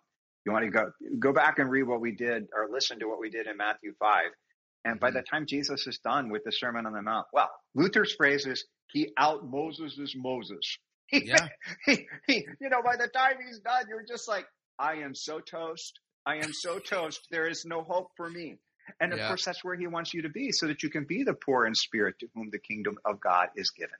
[SPEAKER 2] you want to go go back and read what we did or listen to what we did in Matthew 5. And by mm-hmm. the time Jesus is done with the Sermon on the Mount, well, Luther's phrase is he out Moses' is Moses.
[SPEAKER 1] Yeah.
[SPEAKER 2] he, he, you know, by the time he's done, you're just like, I am so toast. I am so toast. There is no hope for me. And of yeah. course, that's where he wants you to be so that you can be the poor in spirit to whom the kingdom of God is given.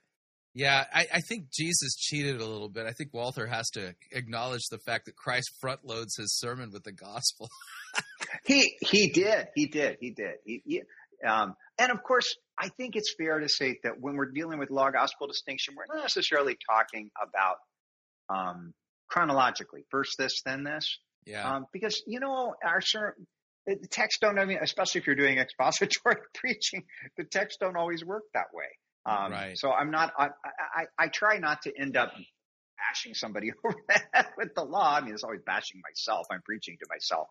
[SPEAKER 1] Yeah, I, I, think Jesus cheated a little bit. I think Walther has to acknowledge the fact that Christ front loads his sermon with the gospel.
[SPEAKER 2] he he did, he did, he did. He, he, um, and of course, I think it's fair to say that when we're dealing with law gospel distinction, we're not necessarily talking about um, chronologically first this, then this.
[SPEAKER 1] Yeah.
[SPEAKER 2] Um, because you know our the text don't, I mean, especially if you're doing expository preaching, the text don't always work that way. Um, right. So I'm not, I, I, I try not to end up bashing somebody over with the law. I mean, it's always bashing myself. I'm preaching to myself.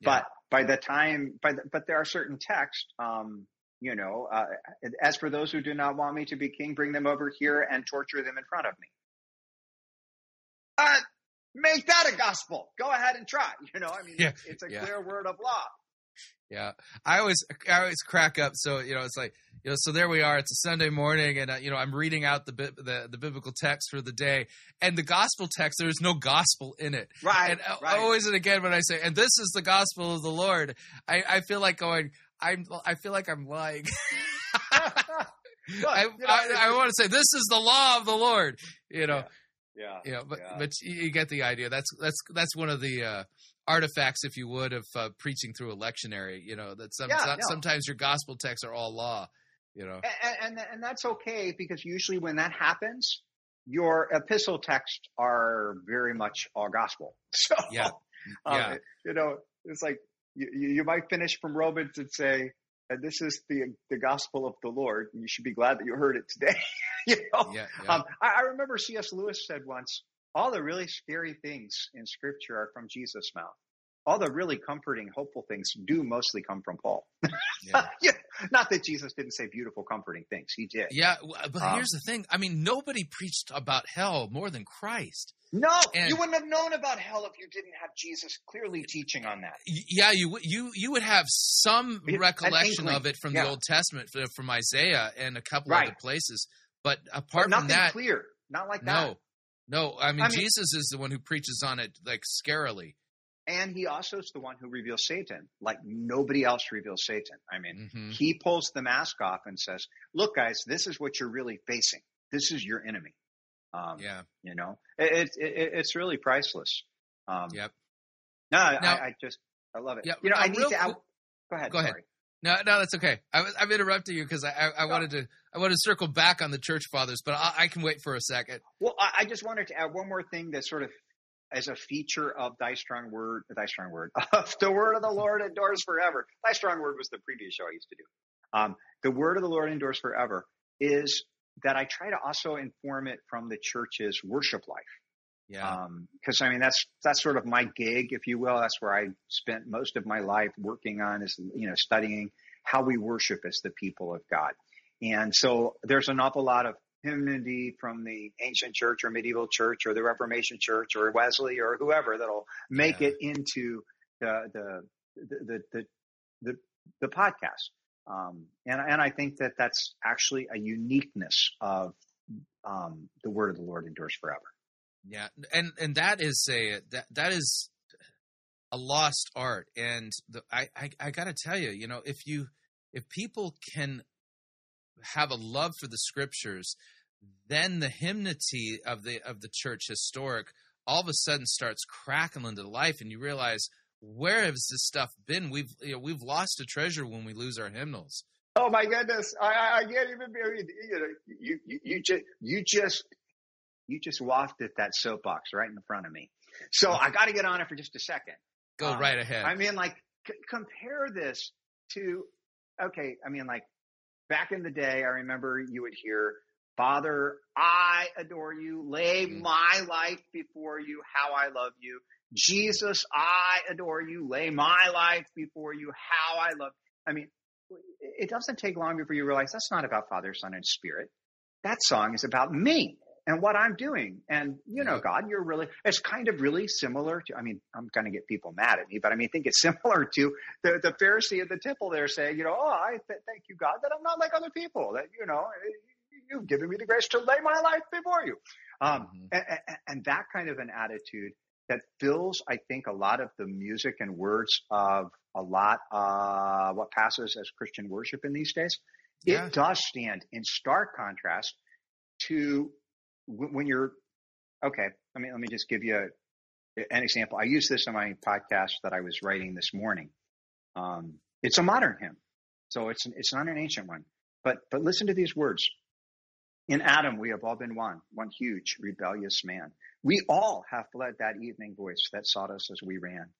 [SPEAKER 2] Yeah. But by the time, by the, but there are certain texts, um, you know, uh, as for those who do not want me to be king, bring them over here and torture them in front of me. Uh, make that a gospel. Go ahead and try. You know, I mean, yeah. it's, it's a yeah. clear word of law.
[SPEAKER 1] Yeah, I always I always crack up. So you know, it's like you know, so there we are. It's a Sunday morning, and uh, you know, I'm reading out the, the the biblical text for the day, and the gospel text. There is no gospel in it.
[SPEAKER 2] Right.
[SPEAKER 1] And
[SPEAKER 2] uh, right.
[SPEAKER 1] always and again, when I say, and this is the gospel of the Lord, I I feel like going. I'm I feel like I'm lying. I, you know, I, I, want to say this is the law of the Lord. You know.
[SPEAKER 2] Yeah.
[SPEAKER 1] Yeah. but
[SPEAKER 2] yeah.
[SPEAKER 1] but you get the idea. That's that's that's one of the. Uh, artifacts, if you would, of uh, preaching through a lectionary. You know that some, yeah, sometimes your gospel texts are all law. You know,
[SPEAKER 2] and, and and that's okay because usually when that happens, your epistle texts are very much all gospel. So
[SPEAKER 1] yeah, um, yeah.
[SPEAKER 2] you know, it's like you, you might finish from Romans and say, and this is the the gospel of the Lord, and you should be glad that you heard it today. you know,
[SPEAKER 1] yeah, yeah.
[SPEAKER 2] Um, I, I remember C.S. Lewis said once, all the really scary things in scripture are from Jesus' mouth. All the really comforting, hopeful things do mostly come from Paul. Yeah. yeah. Not that Jesus didn't say beautiful, comforting things. He did.
[SPEAKER 1] Yeah. But um, here's the thing. I mean, nobody preached about hell more than Christ.
[SPEAKER 2] No, and, you wouldn't have known about hell if you didn't have Jesus clearly teaching on that.
[SPEAKER 1] Yeah, you you you would have some recollection of it from yeah. the Old Testament, from Isaiah and a couple right. other places. But apart
[SPEAKER 2] but
[SPEAKER 1] from that,
[SPEAKER 2] clear, not like
[SPEAKER 1] that. No, no. I mean, I mean, Jesus is the one who preaches on it like scarily.
[SPEAKER 2] And he also is the one who reveals Satan, like nobody else reveals Satan. I mean, mm-hmm. he pulls the mask off and says, "Look, guys, this is what you're really facing. This is your enemy." Um, yeah, you know, it, it, it's really priceless. Um,
[SPEAKER 1] yep.
[SPEAKER 2] No, now, I, I, just I love it.
[SPEAKER 1] Yeah,
[SPEAKER 2] you know, I need
[SPEAKER 1] real,
[SPEAKER 2] to. I, go ahead.
[SPEAKER 1] Go ahead. Sorry. No, no, that's okay. I was, I'm interrupting you because I, I, I wanted to I wanted to circle back on the church fathers, but I, I can wait for a second.
[SPEAKER 2] Well, I, I, just wanted to add one more thing that sort of as a feature of Thy Strong Word, Thy Strong Word, of the Word of the Lord endures forever. Thy Strong Word was the previous show I used to do. Um, the Word of the Lord endures forever is that I try to also inform it from the church's worship life.
[SPEAKER 1] Yeah.
[SPEAKER 2] Because um, I mean that's that's sort of my gig, if you will. That's where I spent most of my life working on is you know studying how we worship as the people of God. And so there's an awful lot of hymnody from the ancient church or medieval church or the Reformation church or Wesley or whoever that'll make yeah. it into the the the the the, the podcast. Um, and, and I think that that's actually a uniqueness of um, the word of the Lord endures forever.
[SPEAKER 1] Yeah, and and that is a that that is a lost art, and the, I I, I got to tell you, you know, if you if people can have a love for the scriptures, then the hymnody of the of the church historic all of a sudden starts crackling to life, and you realize where has this stuff been? We've you know, we've lost a treasure when we lose our hymnals.
[SPEAKER 2] Oh my goodness! I, I can't even be. You know, you, you, you just you just you just wafted that soapbox right in front of me. So I got to get on it for just a second.
[SPEAKER 1] Go um, right ahead.
[SPEAKER 2] I mean, like c- compare this to okay. I mean, like back in the day, I remember you would hear, "Father, I adore you. Lay mm. my life before you. How I love you." Jesus, I adore you. Lay my life before you. How I love. I mean, it doesn't take long before you realize that's not about Father, Son, and Spirit. That song is about me and what I'm doing. And, you know, God, you're really, it's kind of really similar to, I mean, I'm going to get people mad at me, but I mean, I think it's similar to the, the Pharisee at the temple there saying, you know, oh, I th- thank you, God, that I'm not like other people, that, you know, you've given me the grace to lay my life before you. Um, mm-hmm. and, and, that kind of an attitude that fills, I think, a lot of the music and words of a lot uh, what passes as Christian worship in these days. Yeah. It does stand in stark contrast to when you're okay. Let me let me just give you a, an example. I use this in my podcast that I was writing this morning. Um, it's a modern hymn, so it's it's not an ancient one. But but listen to these words. In Adam, we have all been one, one huge rebellious man. We all have fled that evening voice that sought us as we ran.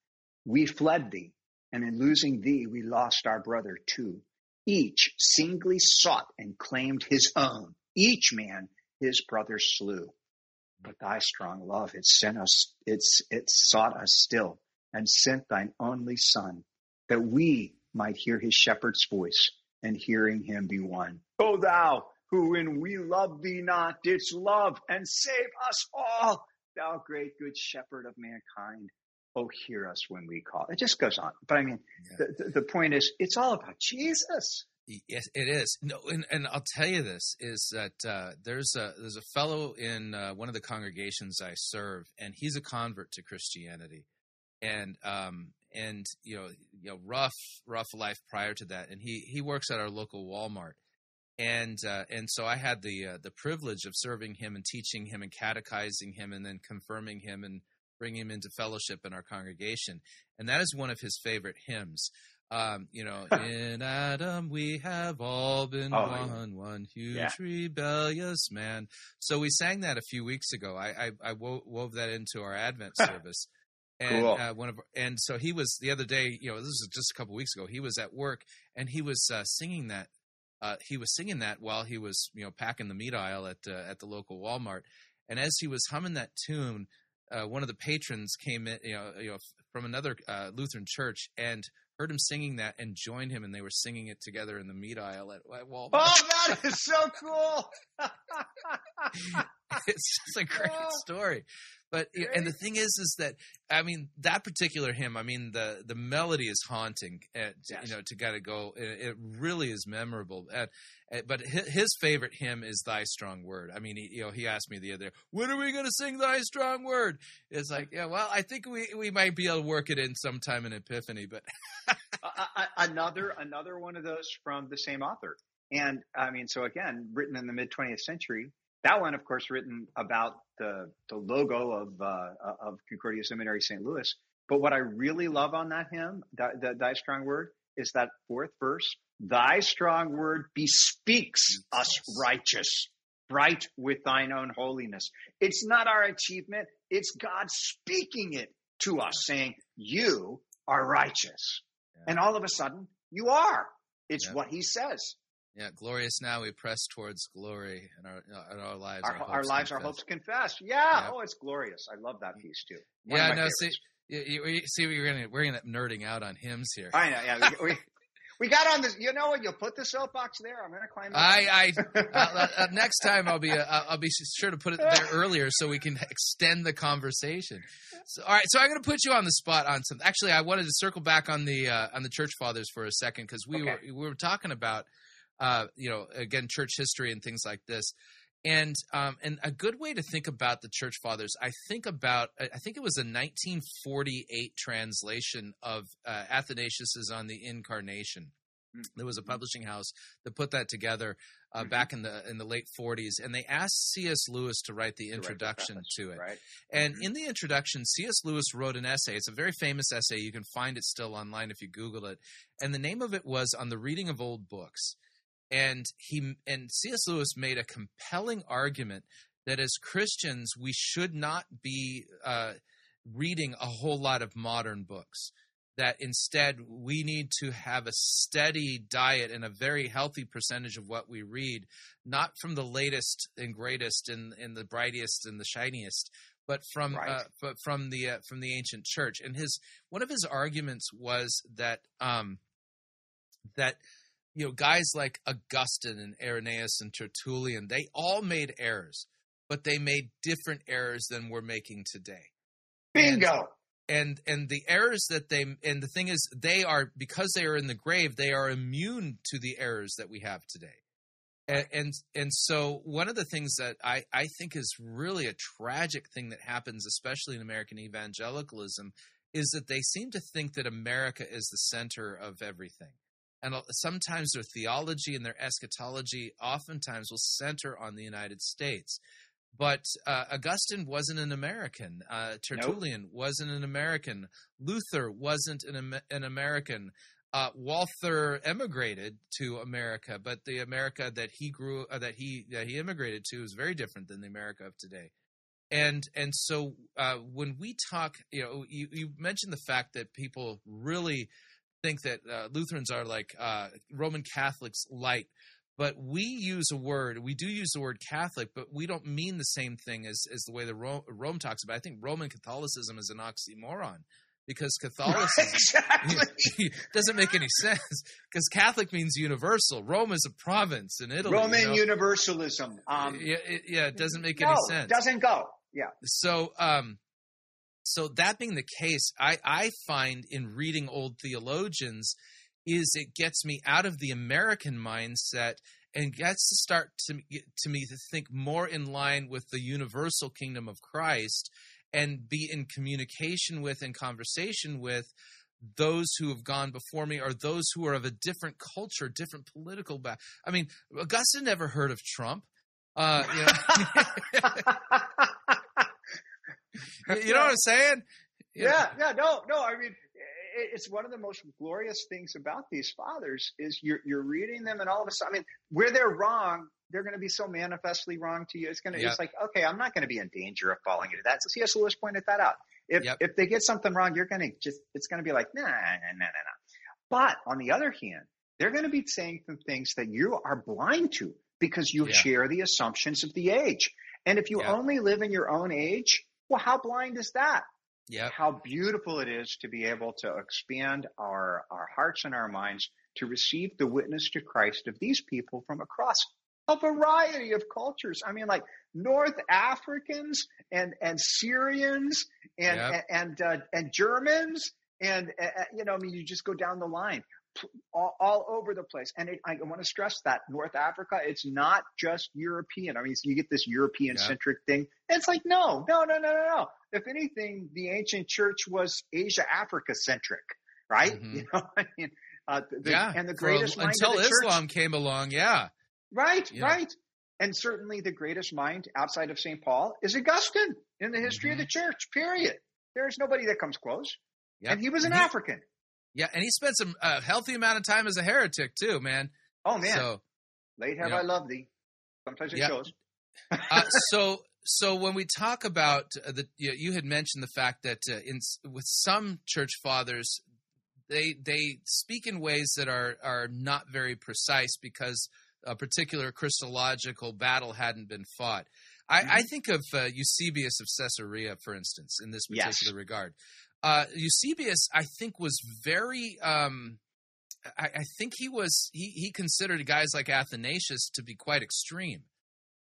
[SPEAKER 2] We fled thee, and in losing thee, we lost our brother too. Each singly sought and claimed his own. Each man his brother slew. But thy strong love, it sent us, it's, it sought us still and sent thine only son that we might hear his shepherd's voice and hearing him be one. O thou who when we love thee not didst love and save us all. Thou great good shepherd of mankind. Oh, hear us when we call. It just goes on. But I mean, yeah. the, the, point is, it's all about Jesus.
[SPEAKER 1] Yes, it is. No, and, and I'll tell you this is that uh, there's a there's a fellow in uh, one of the congregations I serve, and he's a convert to Christianity, and um and you know you know rough rough life prior to that, and he he works at our local Walmart, and uh, and so I had the uh, the privilege of serving him and teaching him and catechizing him and then confirming him and bringing him into fellowship in our congregation. And that is one of his favorite hymns. Um, you know, in Adam we have all been oh, one, one huge yeah. rebellious man. So we sang that a few weeks ago. I I, I wove, wove that into our Advent service. And cool. uh, one of and so he was the other day. You know, this is just a couple weeks ago. He was at work and he was uh, singing that uh, he was singing that while he was you know packing the meat aisle at uh, at the local Walmart, and as he was humming that tune, uh, one of the patrons came in you know you know from another uh, Lutheran church and heard him singing that and joined him, and they were singing it together in the meat aisle at, at Walmart.
[SPEAKER 2] Oh, that is so cool!
[SPEAKER 1] it's just a great story. But and the thing is, is that I mean that particular hymn. I mean the the melody is haunting. At, yes. You know, to gotta go. It, it really is memorable. At, at, but his, his, favorite hymn is "Thy Strong Word." I mean, he, you know, he asked me the other, "When are we going to sing Thy Strong Word?" It's like, yeah, well, I think we we might be able to work it in sometime in Epiphany. But
[SPEAKER 2] uh, another another one of those from the same author. And I mean, so again, written in the mid 20th century, that one, of course, written about the, the logo of, uh, of Concordia Seminary St. Louis. But what I really love on that hymn, that, that thy strong word, is that fourth verse. Thy strong word bespeaks us righteous, bright with thine own holiness. It's not our achievement. It's God speaking it to us saying, you are righteous. Yeah. And all of a sudden you are. It's yeah. what he says.
[SPEAKER 1] Yeah, glorious now we press towards glory in our in our lives.
[SPEAKER 2] Our, our, our lives, confess. our hopes confess. Yeah. Oh, it's glorious. I love that piece too.
[SPEAKER 1] One yeah. No. See, you, you, see, we're gonna we're gonna nerding out on hymns here.
[SPEAKER 2] I know. Yeah. we, we got on this. You know what? You'll put the soapbox there. I'm going to climb.
[SPEAKER 1] I, I uh, uh, next time I'll be uh, I'll be sure to put it there earlier so we can extend the conversation. So, all right, so I'm going to put you on the spot on some. Actually, I wanted to circle back on the uh, on the church fathers for a second because we okay. were we were talking about uh, you know, again, church history and things like this. And um, and a good way to think about the church fathers, I think about, I think it was a 1948 translation of uh, Athanasius's on the Incarnation. Mm-hmm. There was a publishing house that put that together uh, mm-hmm. back in the in the late 40s, and they asked C.S. Lewis to write the introduction
[SPEAKER 2] write
[SPEAKER 1] the to it.
[SPEAKER 2] Right.
[SPEAKER 1] And mm-hmm. in the introduction, C.S. Lewis wrote an essay. It's a very famous essay. You can find it still online if you Google it. And the name of it was "On the Reading of Old Books." And he and C.S. Lewis made a compelling argument that as Christians we should not be uh, reading a whole lot of modern books. That instead we need to have a steady diet and a very healthy percentage of what we read, not from the latest and greatest and, and the brightest and the shiniest, but from right. uh, but from the uh, from the ancient church. And his one of his arguments was that um, that you know, guys like Augustine and Irenaeus and Tertullian, they all made errors, but they made different errors than we're making today.
[SPEAKER 2] Bingo.
[SPEAKER 1] And, and and the errors that they and the thing is they are because they are in the grave they are immune to the errors that we have today and, and and, so one of the things that I, I think is really a tragic thing that happens especially in american evangelicalism is that they seem to think that america is the center of everything and sometimes their theology and their eschatology oftentimes will center on the United States. But uh, Augustine wasn't an American. Uh, Tertullian nope. wasn't an American. Luther wasn't an, an American. Uh, Walther emigrated to America, but the America that he grew uh, that he that he immigrated to is very different than the America of today. And and so uh, when we talk, you know, you, you mentioned the fact that people really think that uh, Lutherans are like uh, Roman Catholics light, but we use a word. We do use the word Catholic, but we don't mean the same thing as as the way the Rome, Rome talks about. It. I think Roman Catholicism is an oxymoron because Catholicism exactly. doesn't make any sense. Because Catholic means universal. Rome is a province in Italy.
[SPEAKER 2] Roman
[SPEAKER 1] you know?
[SPEAKER 2] universalism. Um,
[SPEAKER 1] yeah, it, yeah, it doesn't make
[SPEAKER 2] no,
[SPEAKER 1] any sense.
[SPEAKER 2] It doesn't go. Yeah.
[SPEAKER 1] So, um, so that being the case, I, I find in reading old theologians is it gets me out of the American mindset and gets to start to, to me to think more in line with the universal kingdom of Christ and be in communication with and conversation with those who have gone before me or those who are of a different culture, different political back. I mean, Augustine never heard of Trump. Uh, you know. you know what I'm saying?
[SPEAKER 2] Yeah, yeah, no, no. I mean, it's one of the most glorious things about these fathers is you're you're reading them, and all of a sudden, I mean, where they're wrong, they're going to be so manifestly wrong to you. It's going to, yep. it's like, okay, I'm not going to be in danger of falling into that. So C.S. Lewis pointed that out. If yep. if they get something wrong, you're going to just, it's going to be like, nah, nah, nah, nah, nah. But on the other hand, they're going to be saying some things that you are blind to because you yeah. share the assumptions of the age. And if you yeah. only live in your own age, well, how blind is that?
[SPEAKER 1] Yeah.
[SPEAKER 2] How beautiful it is to be able to expand our, our hearts and our minds to receive the witness to Christ of these people from across a variety of cultures. I mean, like North Africans and and Syrians and yep. and and, uh, and Germans and uh, you know, I mean, you just go down the line all, all over the place. And it, I want to stress that North Africa, it's not just European. I mean, so you get this European centric yeah. thing. It's like, no, no, no, no, no, no. If anything, the ancient church was Asia Africa centric, right? Mm-hmm. You know, I mean, uh, the,
[SPEAKER 1] yeah.
[SPEAKER 2] And the greatest
[SPEAKER 1] For, until Islam
[SPEAKER 2] church,
[SPEAKER 1] came along, yeah.
[SPEAKER 2] Right, yeah. right. And certainly the greatest mind outside of St. Paul is Augustine in the history mm-hmm. of the church, period. There's nobody that comes close. Yep. And he was an mm-hmm. African.
[SPEAKER 1] Yeah, and he spent some a healthy amount of time as a heretic too, man.
[SPEAKER 2] Oh man. So late have I loved thee. Sometimes it shows.
[SPEAKER 1] uh, so so when we talk about uh, the you, know, you, had mentioned the fact that uh, in with some church fathers they they speak in ways that are are not very precise because a particular Christological battle hadn't been fought. I, mm-hmm. I think of uh, Eusebius of Caesarea, for instance, in this particular yes. regard. Uh, Eusebius, I think, was very. Um, I, I, think he was he he considered guys like Athanasius to be quite extreme.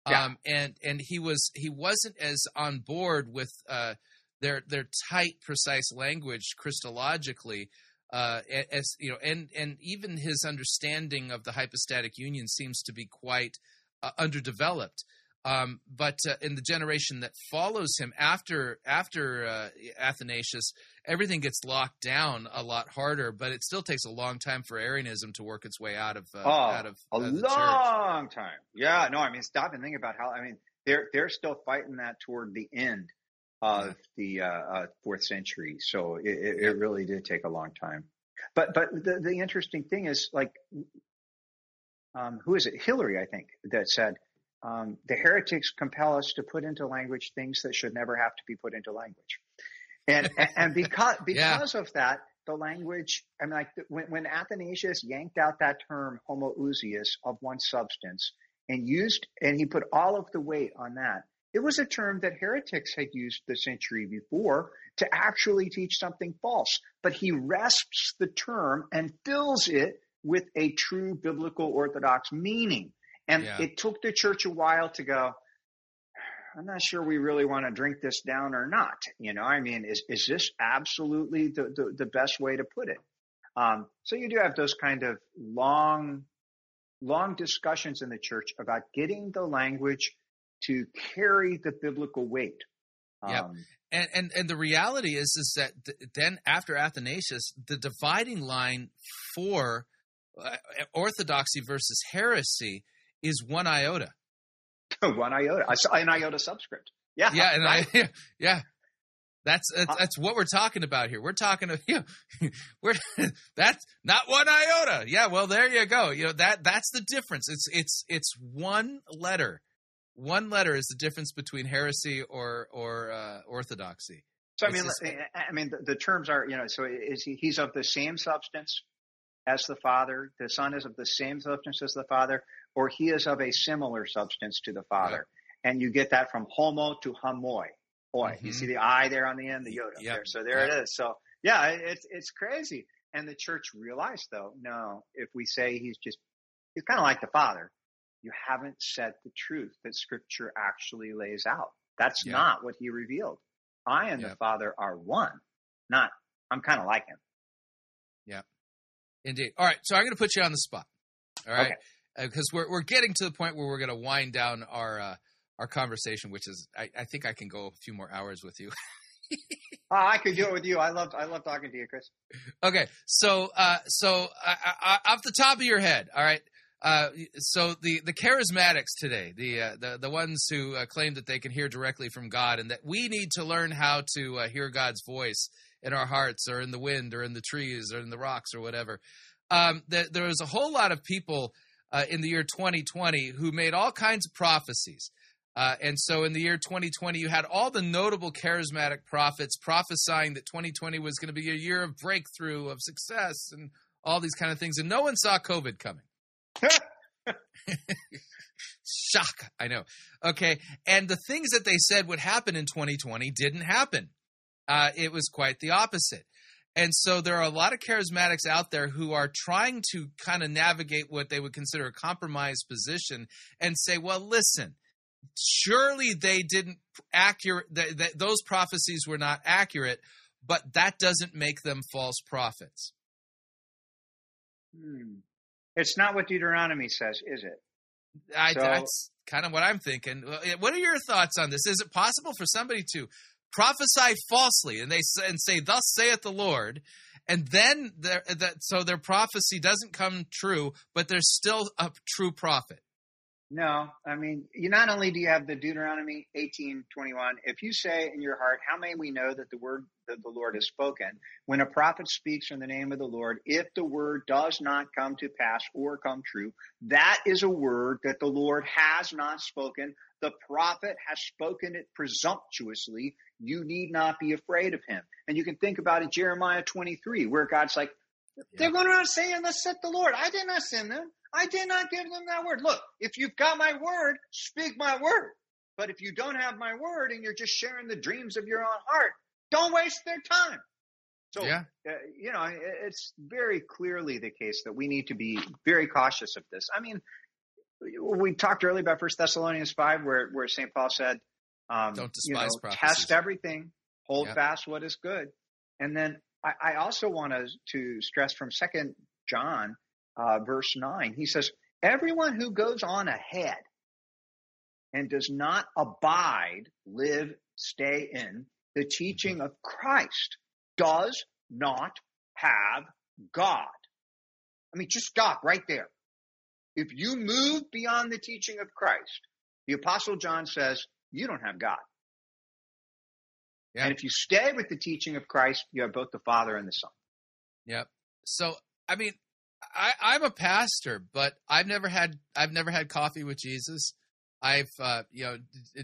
[SPEAKER 1] Yeah. Um, and and he was he wasn't as on board with uh, their their tight, precise language Christologically. Uh, as you know, and and even his understanding of the hypostatic union seems to be quite uh, underdeveloped. Um, but uh, in the generation that follows him after after uh, Athanasius, everything gets locked down a lot harder. But it still takes a long time for Arianism to work its way out of uh,
[SPEAKER 2] oh,
[SPEAKER 1] out of
[SPEAKER 2] a long church. time. Yeah, no, I mean stop and think about how. I mean they're they're still fighting that toward the end of yeah. the uh, uh, fourth century. So it, it, yeah. it, really did take a long time. But but the the interesting thing is like, um, who is it? Hilary, I think, that said um, the heretics compel us to put into language things that should never have to be put into language. And, and because, because yeah. of that, the language, I mean, like when, when Athanasius yanked out that term homoousios of one substance and used, and he put all of the weight on that, it was a term that heretics had used the century before to actually teach something false. But he wrests the term and fills it with a true biblical orthodox meaning. And yeah. it took the church a while to go, I'm not sure we really want to drink this down or not. You know, I mean, is, is this absolutely the, the, the best way to put it? Um, so you do have those kind of long, long discussions in the church about getting the language to carry the biblical weight.
[SPEAKER 1] Yeah. Um, and, and, and the reality is, is that th- then after Athanasius, the dividing line for uh, orthodoxy versus heresy is one iota.
[SPEAKER 2] one iota, I saw an iota subscript. Yeah,
[SPEAKER 1] yeah, and I, yeah. That's that's, that's what we're talking about here. We're talking to you. Know, we're that's not one iota. Yeah, well, there you go. You know that that's the difference. It's it's it's one letter. One letter is the difference between heresy or or uh, orthodoxy.
[SPEAKER 2] So I mean, just, I mean, the, the, terms are you know. So is he? He's of the same substance as the Father. The Son is of the same substance as the Father or he is of a similar substance to the Father. And you get that from homo to homoi. Boy, mm-hmm. you see the I there on the end, the iota yep. there. So there yep. it is. So yeah, it's it's crazy. And the church realized though, no, if we say he's just he's kind of like the Father, you haven't said the truth that Scripture actually lays out. That's yep. not what he revealed. I and the Father are one. Not I'm kind of like him.
[SPEAKER 1] Indeed. All right. So I'm going to put you on the spot. All right. Okay because uh, we're we're getting to the point where we're going to wind down our uh, our conversation, which is I, I, think I can go a few more hours with you.
[SPEAKER 2] oh, I could do it with you. I love I love talking to you, Chris.
[SPEAKER 1] Okay, so uh, so uh, off the top of your head, all right. Uh, so the the charismatics today, the uh, the the ones who claim that they can hear directly from God, and that we need to learn how to hear God's voice in our hearts, or in the wind, or in the trees, or in the rocks, or whatever. Um, there, there was a whole lot of people uh, in the year 2020 who made all kinds of prophecies. Uh, and so in the year 2020, you had all the notable charismatic prophets prophesying that 2020 was going to be a year of breakthrough, of success, and all these kind of things. And no one saw COVID coming. Shock, I know. Okay. And the things that they said would happen in 2020 didn't happen. Uh, it was quite the opposite. And so there are a lot of charismatics out there who are trying to kind of navigate what they would consider a compromised position and say, well, listen, surely they didn't accurate, th- th- those prophecies were not accurate, but that doesn't make them false prophets.
[SPEAKER 2] Hmm. It's not what Deuteronomy says, is it?
[SPEAKER 1] I, so, that's kind of what I'm thinking. What are your thoughts on this? Is it possible for somebody to prophesy falsely and they say, and say, "Thus saith the Lord," and then that so their prophecy doesn't come true, but they're still a true prophet?
[SPEAKER 2] No, I mean, you not only do you have the Deuteronomy 18, 21, if you say in your heart, how may we know that the word that the Lord has spoken? When a prophet speaks in the name of the Lord, if the word does not come to pass or come true, that is a word that the Lord has not spoken. The prophet has spoken it presumptuously. You need not be afraid of him. And you can think about it, Jeremiah 23, where God's like, they're going around saying, Let's set the Lord. I did not send them. I did not give them that word. Look, if you've got my word, speak my word. But if you don't have my word and you're just sharing the dreams of your own heart, don't waste their time. So, yeah. Uh, you know, it's very clearly the case that we need to be very cautious of this. I mean, we talked earlier about First Thessalonians five, where where Saint Paul said,
[SPEAKER 1] um, "Don't despise
[SPEAKER 2] you know, Test everything, hold fast what is good." And then I, I also want to, to stress from Second John uh, verse 9. He says, Everyone who goes on ahead and does not abide, live, stay in the teaching of Christ does not have God. I mean, just stop right there. If you move beyond the teaching of Christ, the Apostle John says, you don't have God. Yeah. And if you stay with the teaching of Christ, you have both the Father and the Son.
[SPEAKER 1] Yep. So, I mean, I, am a pastor, but I've never had I've never had coffee with Jesus. I've uh, you know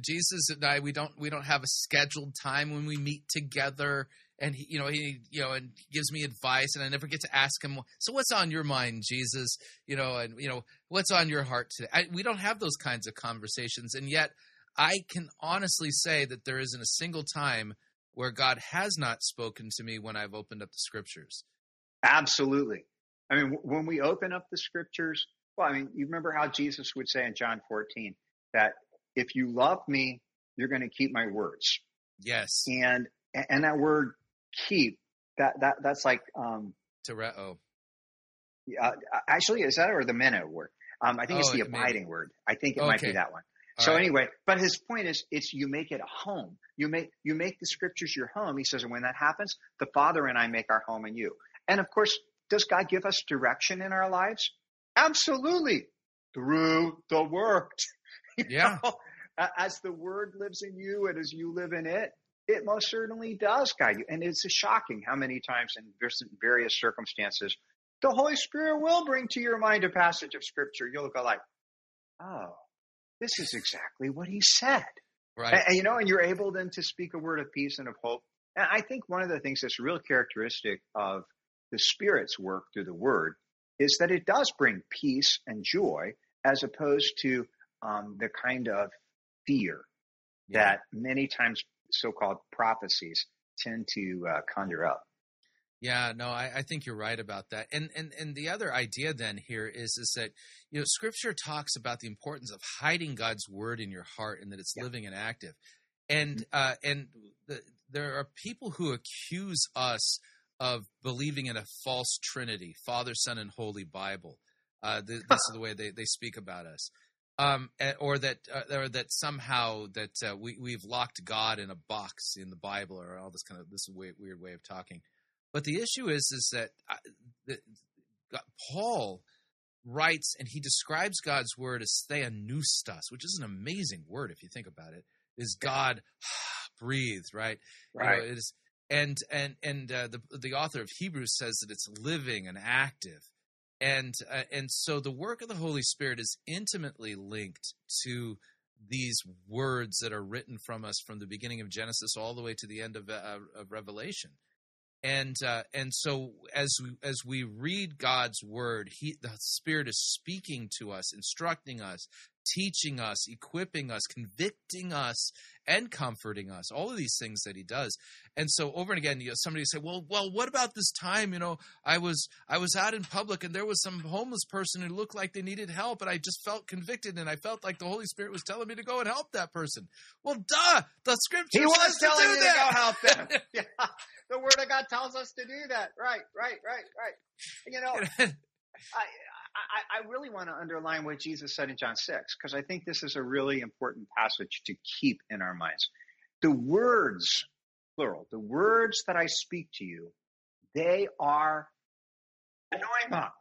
[SPEAKER 1] Jesus and I we don't we don't have a scheduled time when we meet together, and he, you know he you know and gives me advice, and I never get to ask him. So what's on your mind, Jesus? You know, and you know what's on your heart today? I, we don't have those kinds of conversations, and yet I can honestly say that there isn't a single time where God has not spoken to me when I've opened up the scriptures.
[SPEAKER 2] Absolutely. I mean, when we open up the scriptures, well, I mean, you remember how Jesus would say in John 14 that if you love me, you're going to keep my words.
[SPEAKER 1] Yes.
[SPEAKER 2] And, and that word keep, that, that, that's like, um,
[SPEAKER 1] Tereo.
[SPEAKER 2] Uh, actually, is that or the meno word? Um, I think oh, it's the abiding word. I think it okay. might be that one. All so right. anyway, but his point is, it's you make it a home. You make you make the scriptures your home. He says, and when that happens, the Father and I make our home in you. And of course, does God give us direction in our lives? Absolutely. Through the word.
[SPEAKER 1] yeah. Know,
[SPEAKER 2] as the word lives in you and as you live in it, it most certainly does guide you. And it's shocking how many times in various circumstances the Holy Spirit will bring to your mind a passage of scripture. You'll go like, oh, this is exactly what he said.
[SPEAKER 1] Right.
[SPEAKER 2] And, and, you know, and you're able then to speak a word of peace and of hope. And I think one of the things that's real characteristic of the Spirit's work through the Word is that it does bring peace and joy as opposed to um, the kind of fear yeah. that many times so-called prophecies tend to uh, conjure up.
[SPEAKER 1] Yeah, no, I, I, think you're right about that. And and and the other idea then here is is that you know Scripture talks about the importance of hiding God's word in your heart and that it's yeah. living and active. And mm-hmm. uh, and the, there are people who accuse us of believing in a false Trinity, Father, Son, and Holy Bible. Uh, this, this is the way they, they speak about us. Um, or that, uh, or that somehow that uh, we we've locked God in a box in the Bible, or all this kind of this weird, weird way of talking. But the issue is, is that uh, the, Paul writes and he describes God's word as theopneustos, which is an amazing word if you think about it. Is God breathed, right?
[SPEAKER 2] Right.
[SPEAKER 1] You know, it is and and and uh, the the author of Hebrews says that it's living and active, and uh, and so the work of the Holy Spirit is intimately linked to these words that are written from us from the beginning of Genesis all the way to the end of, uh, of Revelation. And uh, and so as we, as we read God's word, he the Spirit is speaking to us, instructing us, teaching us, equipping us, convicting us, and comforting us. All of these things that he does. And so over and again, you know, somebody say, "Well, well, what about this time? You know, I was I was out in public and there was some homeless person who looked like they needed help, and I just felt convicted, and I felt like the Holy Spirit was telling me to go and help that person." Well, duh, the scripture
[SPEAKER 2] he was telling
[SPEAKER 1] to
[SPEAKER 2] you
[SPEAKER 1] that.
[SPEAKER 2] to go help them. yeah, the Word of God tells us to do that. Right, right, right, right. You know, I, I, I really want to underline what Jesus said in John 6, because I think this is a really important passage to keep in our minds. The words, plural, the words that I speak to you, they are pneuma.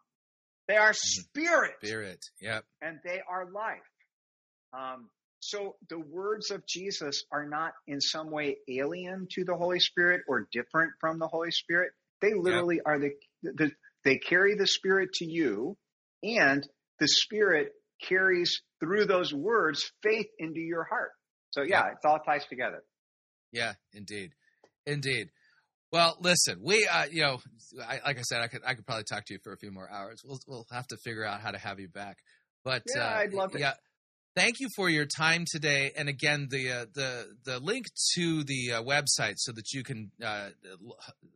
[SPEAKER 2] They are spirit.
[SPEAKER 1] Spirit, yep.
[SPEAKER 2] And they are life. Um, so the words of Jesus are not in some way alien to the Holy Spirit or different from the Holy Spirit. They literally yep. are the, the, they carry the Spirit to you and the Spirit carries through those words faith into your heart. So yeah, yeah. it all ties together.
[SPEAKER 1] Yeah, indeed, indeed. Well, listen, we, uh, you know, I, like I said, I could, I could probably talk to you for a few more hours. We'll, we'll have to figure out how to have you back. But
[SPEAKER 2] yeah,
[SPEAKER 1] uh,
[SPEAKER 2] I'd love it.
[SPEAKER 1] Yeah, thank you for your time today. And again, the uh, the the link to the uh, website so that you can uh,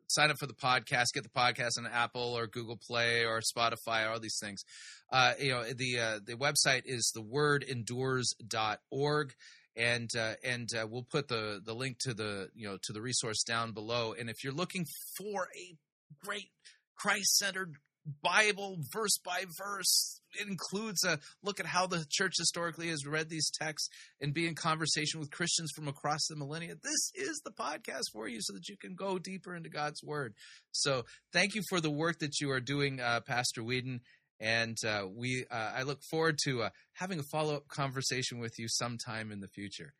[SPEAKER 1] sign up for the podcast, get the podcast on Apple or Google Play or Spotify, all these things. Uh, you know, the uh, the website is thewordendures.org. And uh, and we'll put the, the link to the you know to the resource down below. And if you're looking for a great Christ centered Bible verse by verse. It includes a look at how the church historically has read these texts and be in conversation with Christians from across the millennia. This is the podcast for you so that you can go deeper into God's word. So thank you for the work that you are doing, uh, Pastor Weedon. And uh, we, uh, I look forward to uh, having a follow up conversation with you sometime in the future.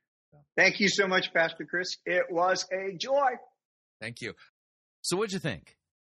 [SPEAKER 2] Thank you so much, Pastor Chris. It was a joy.
[SPEAKER 1] Thank you. So, what'd you think?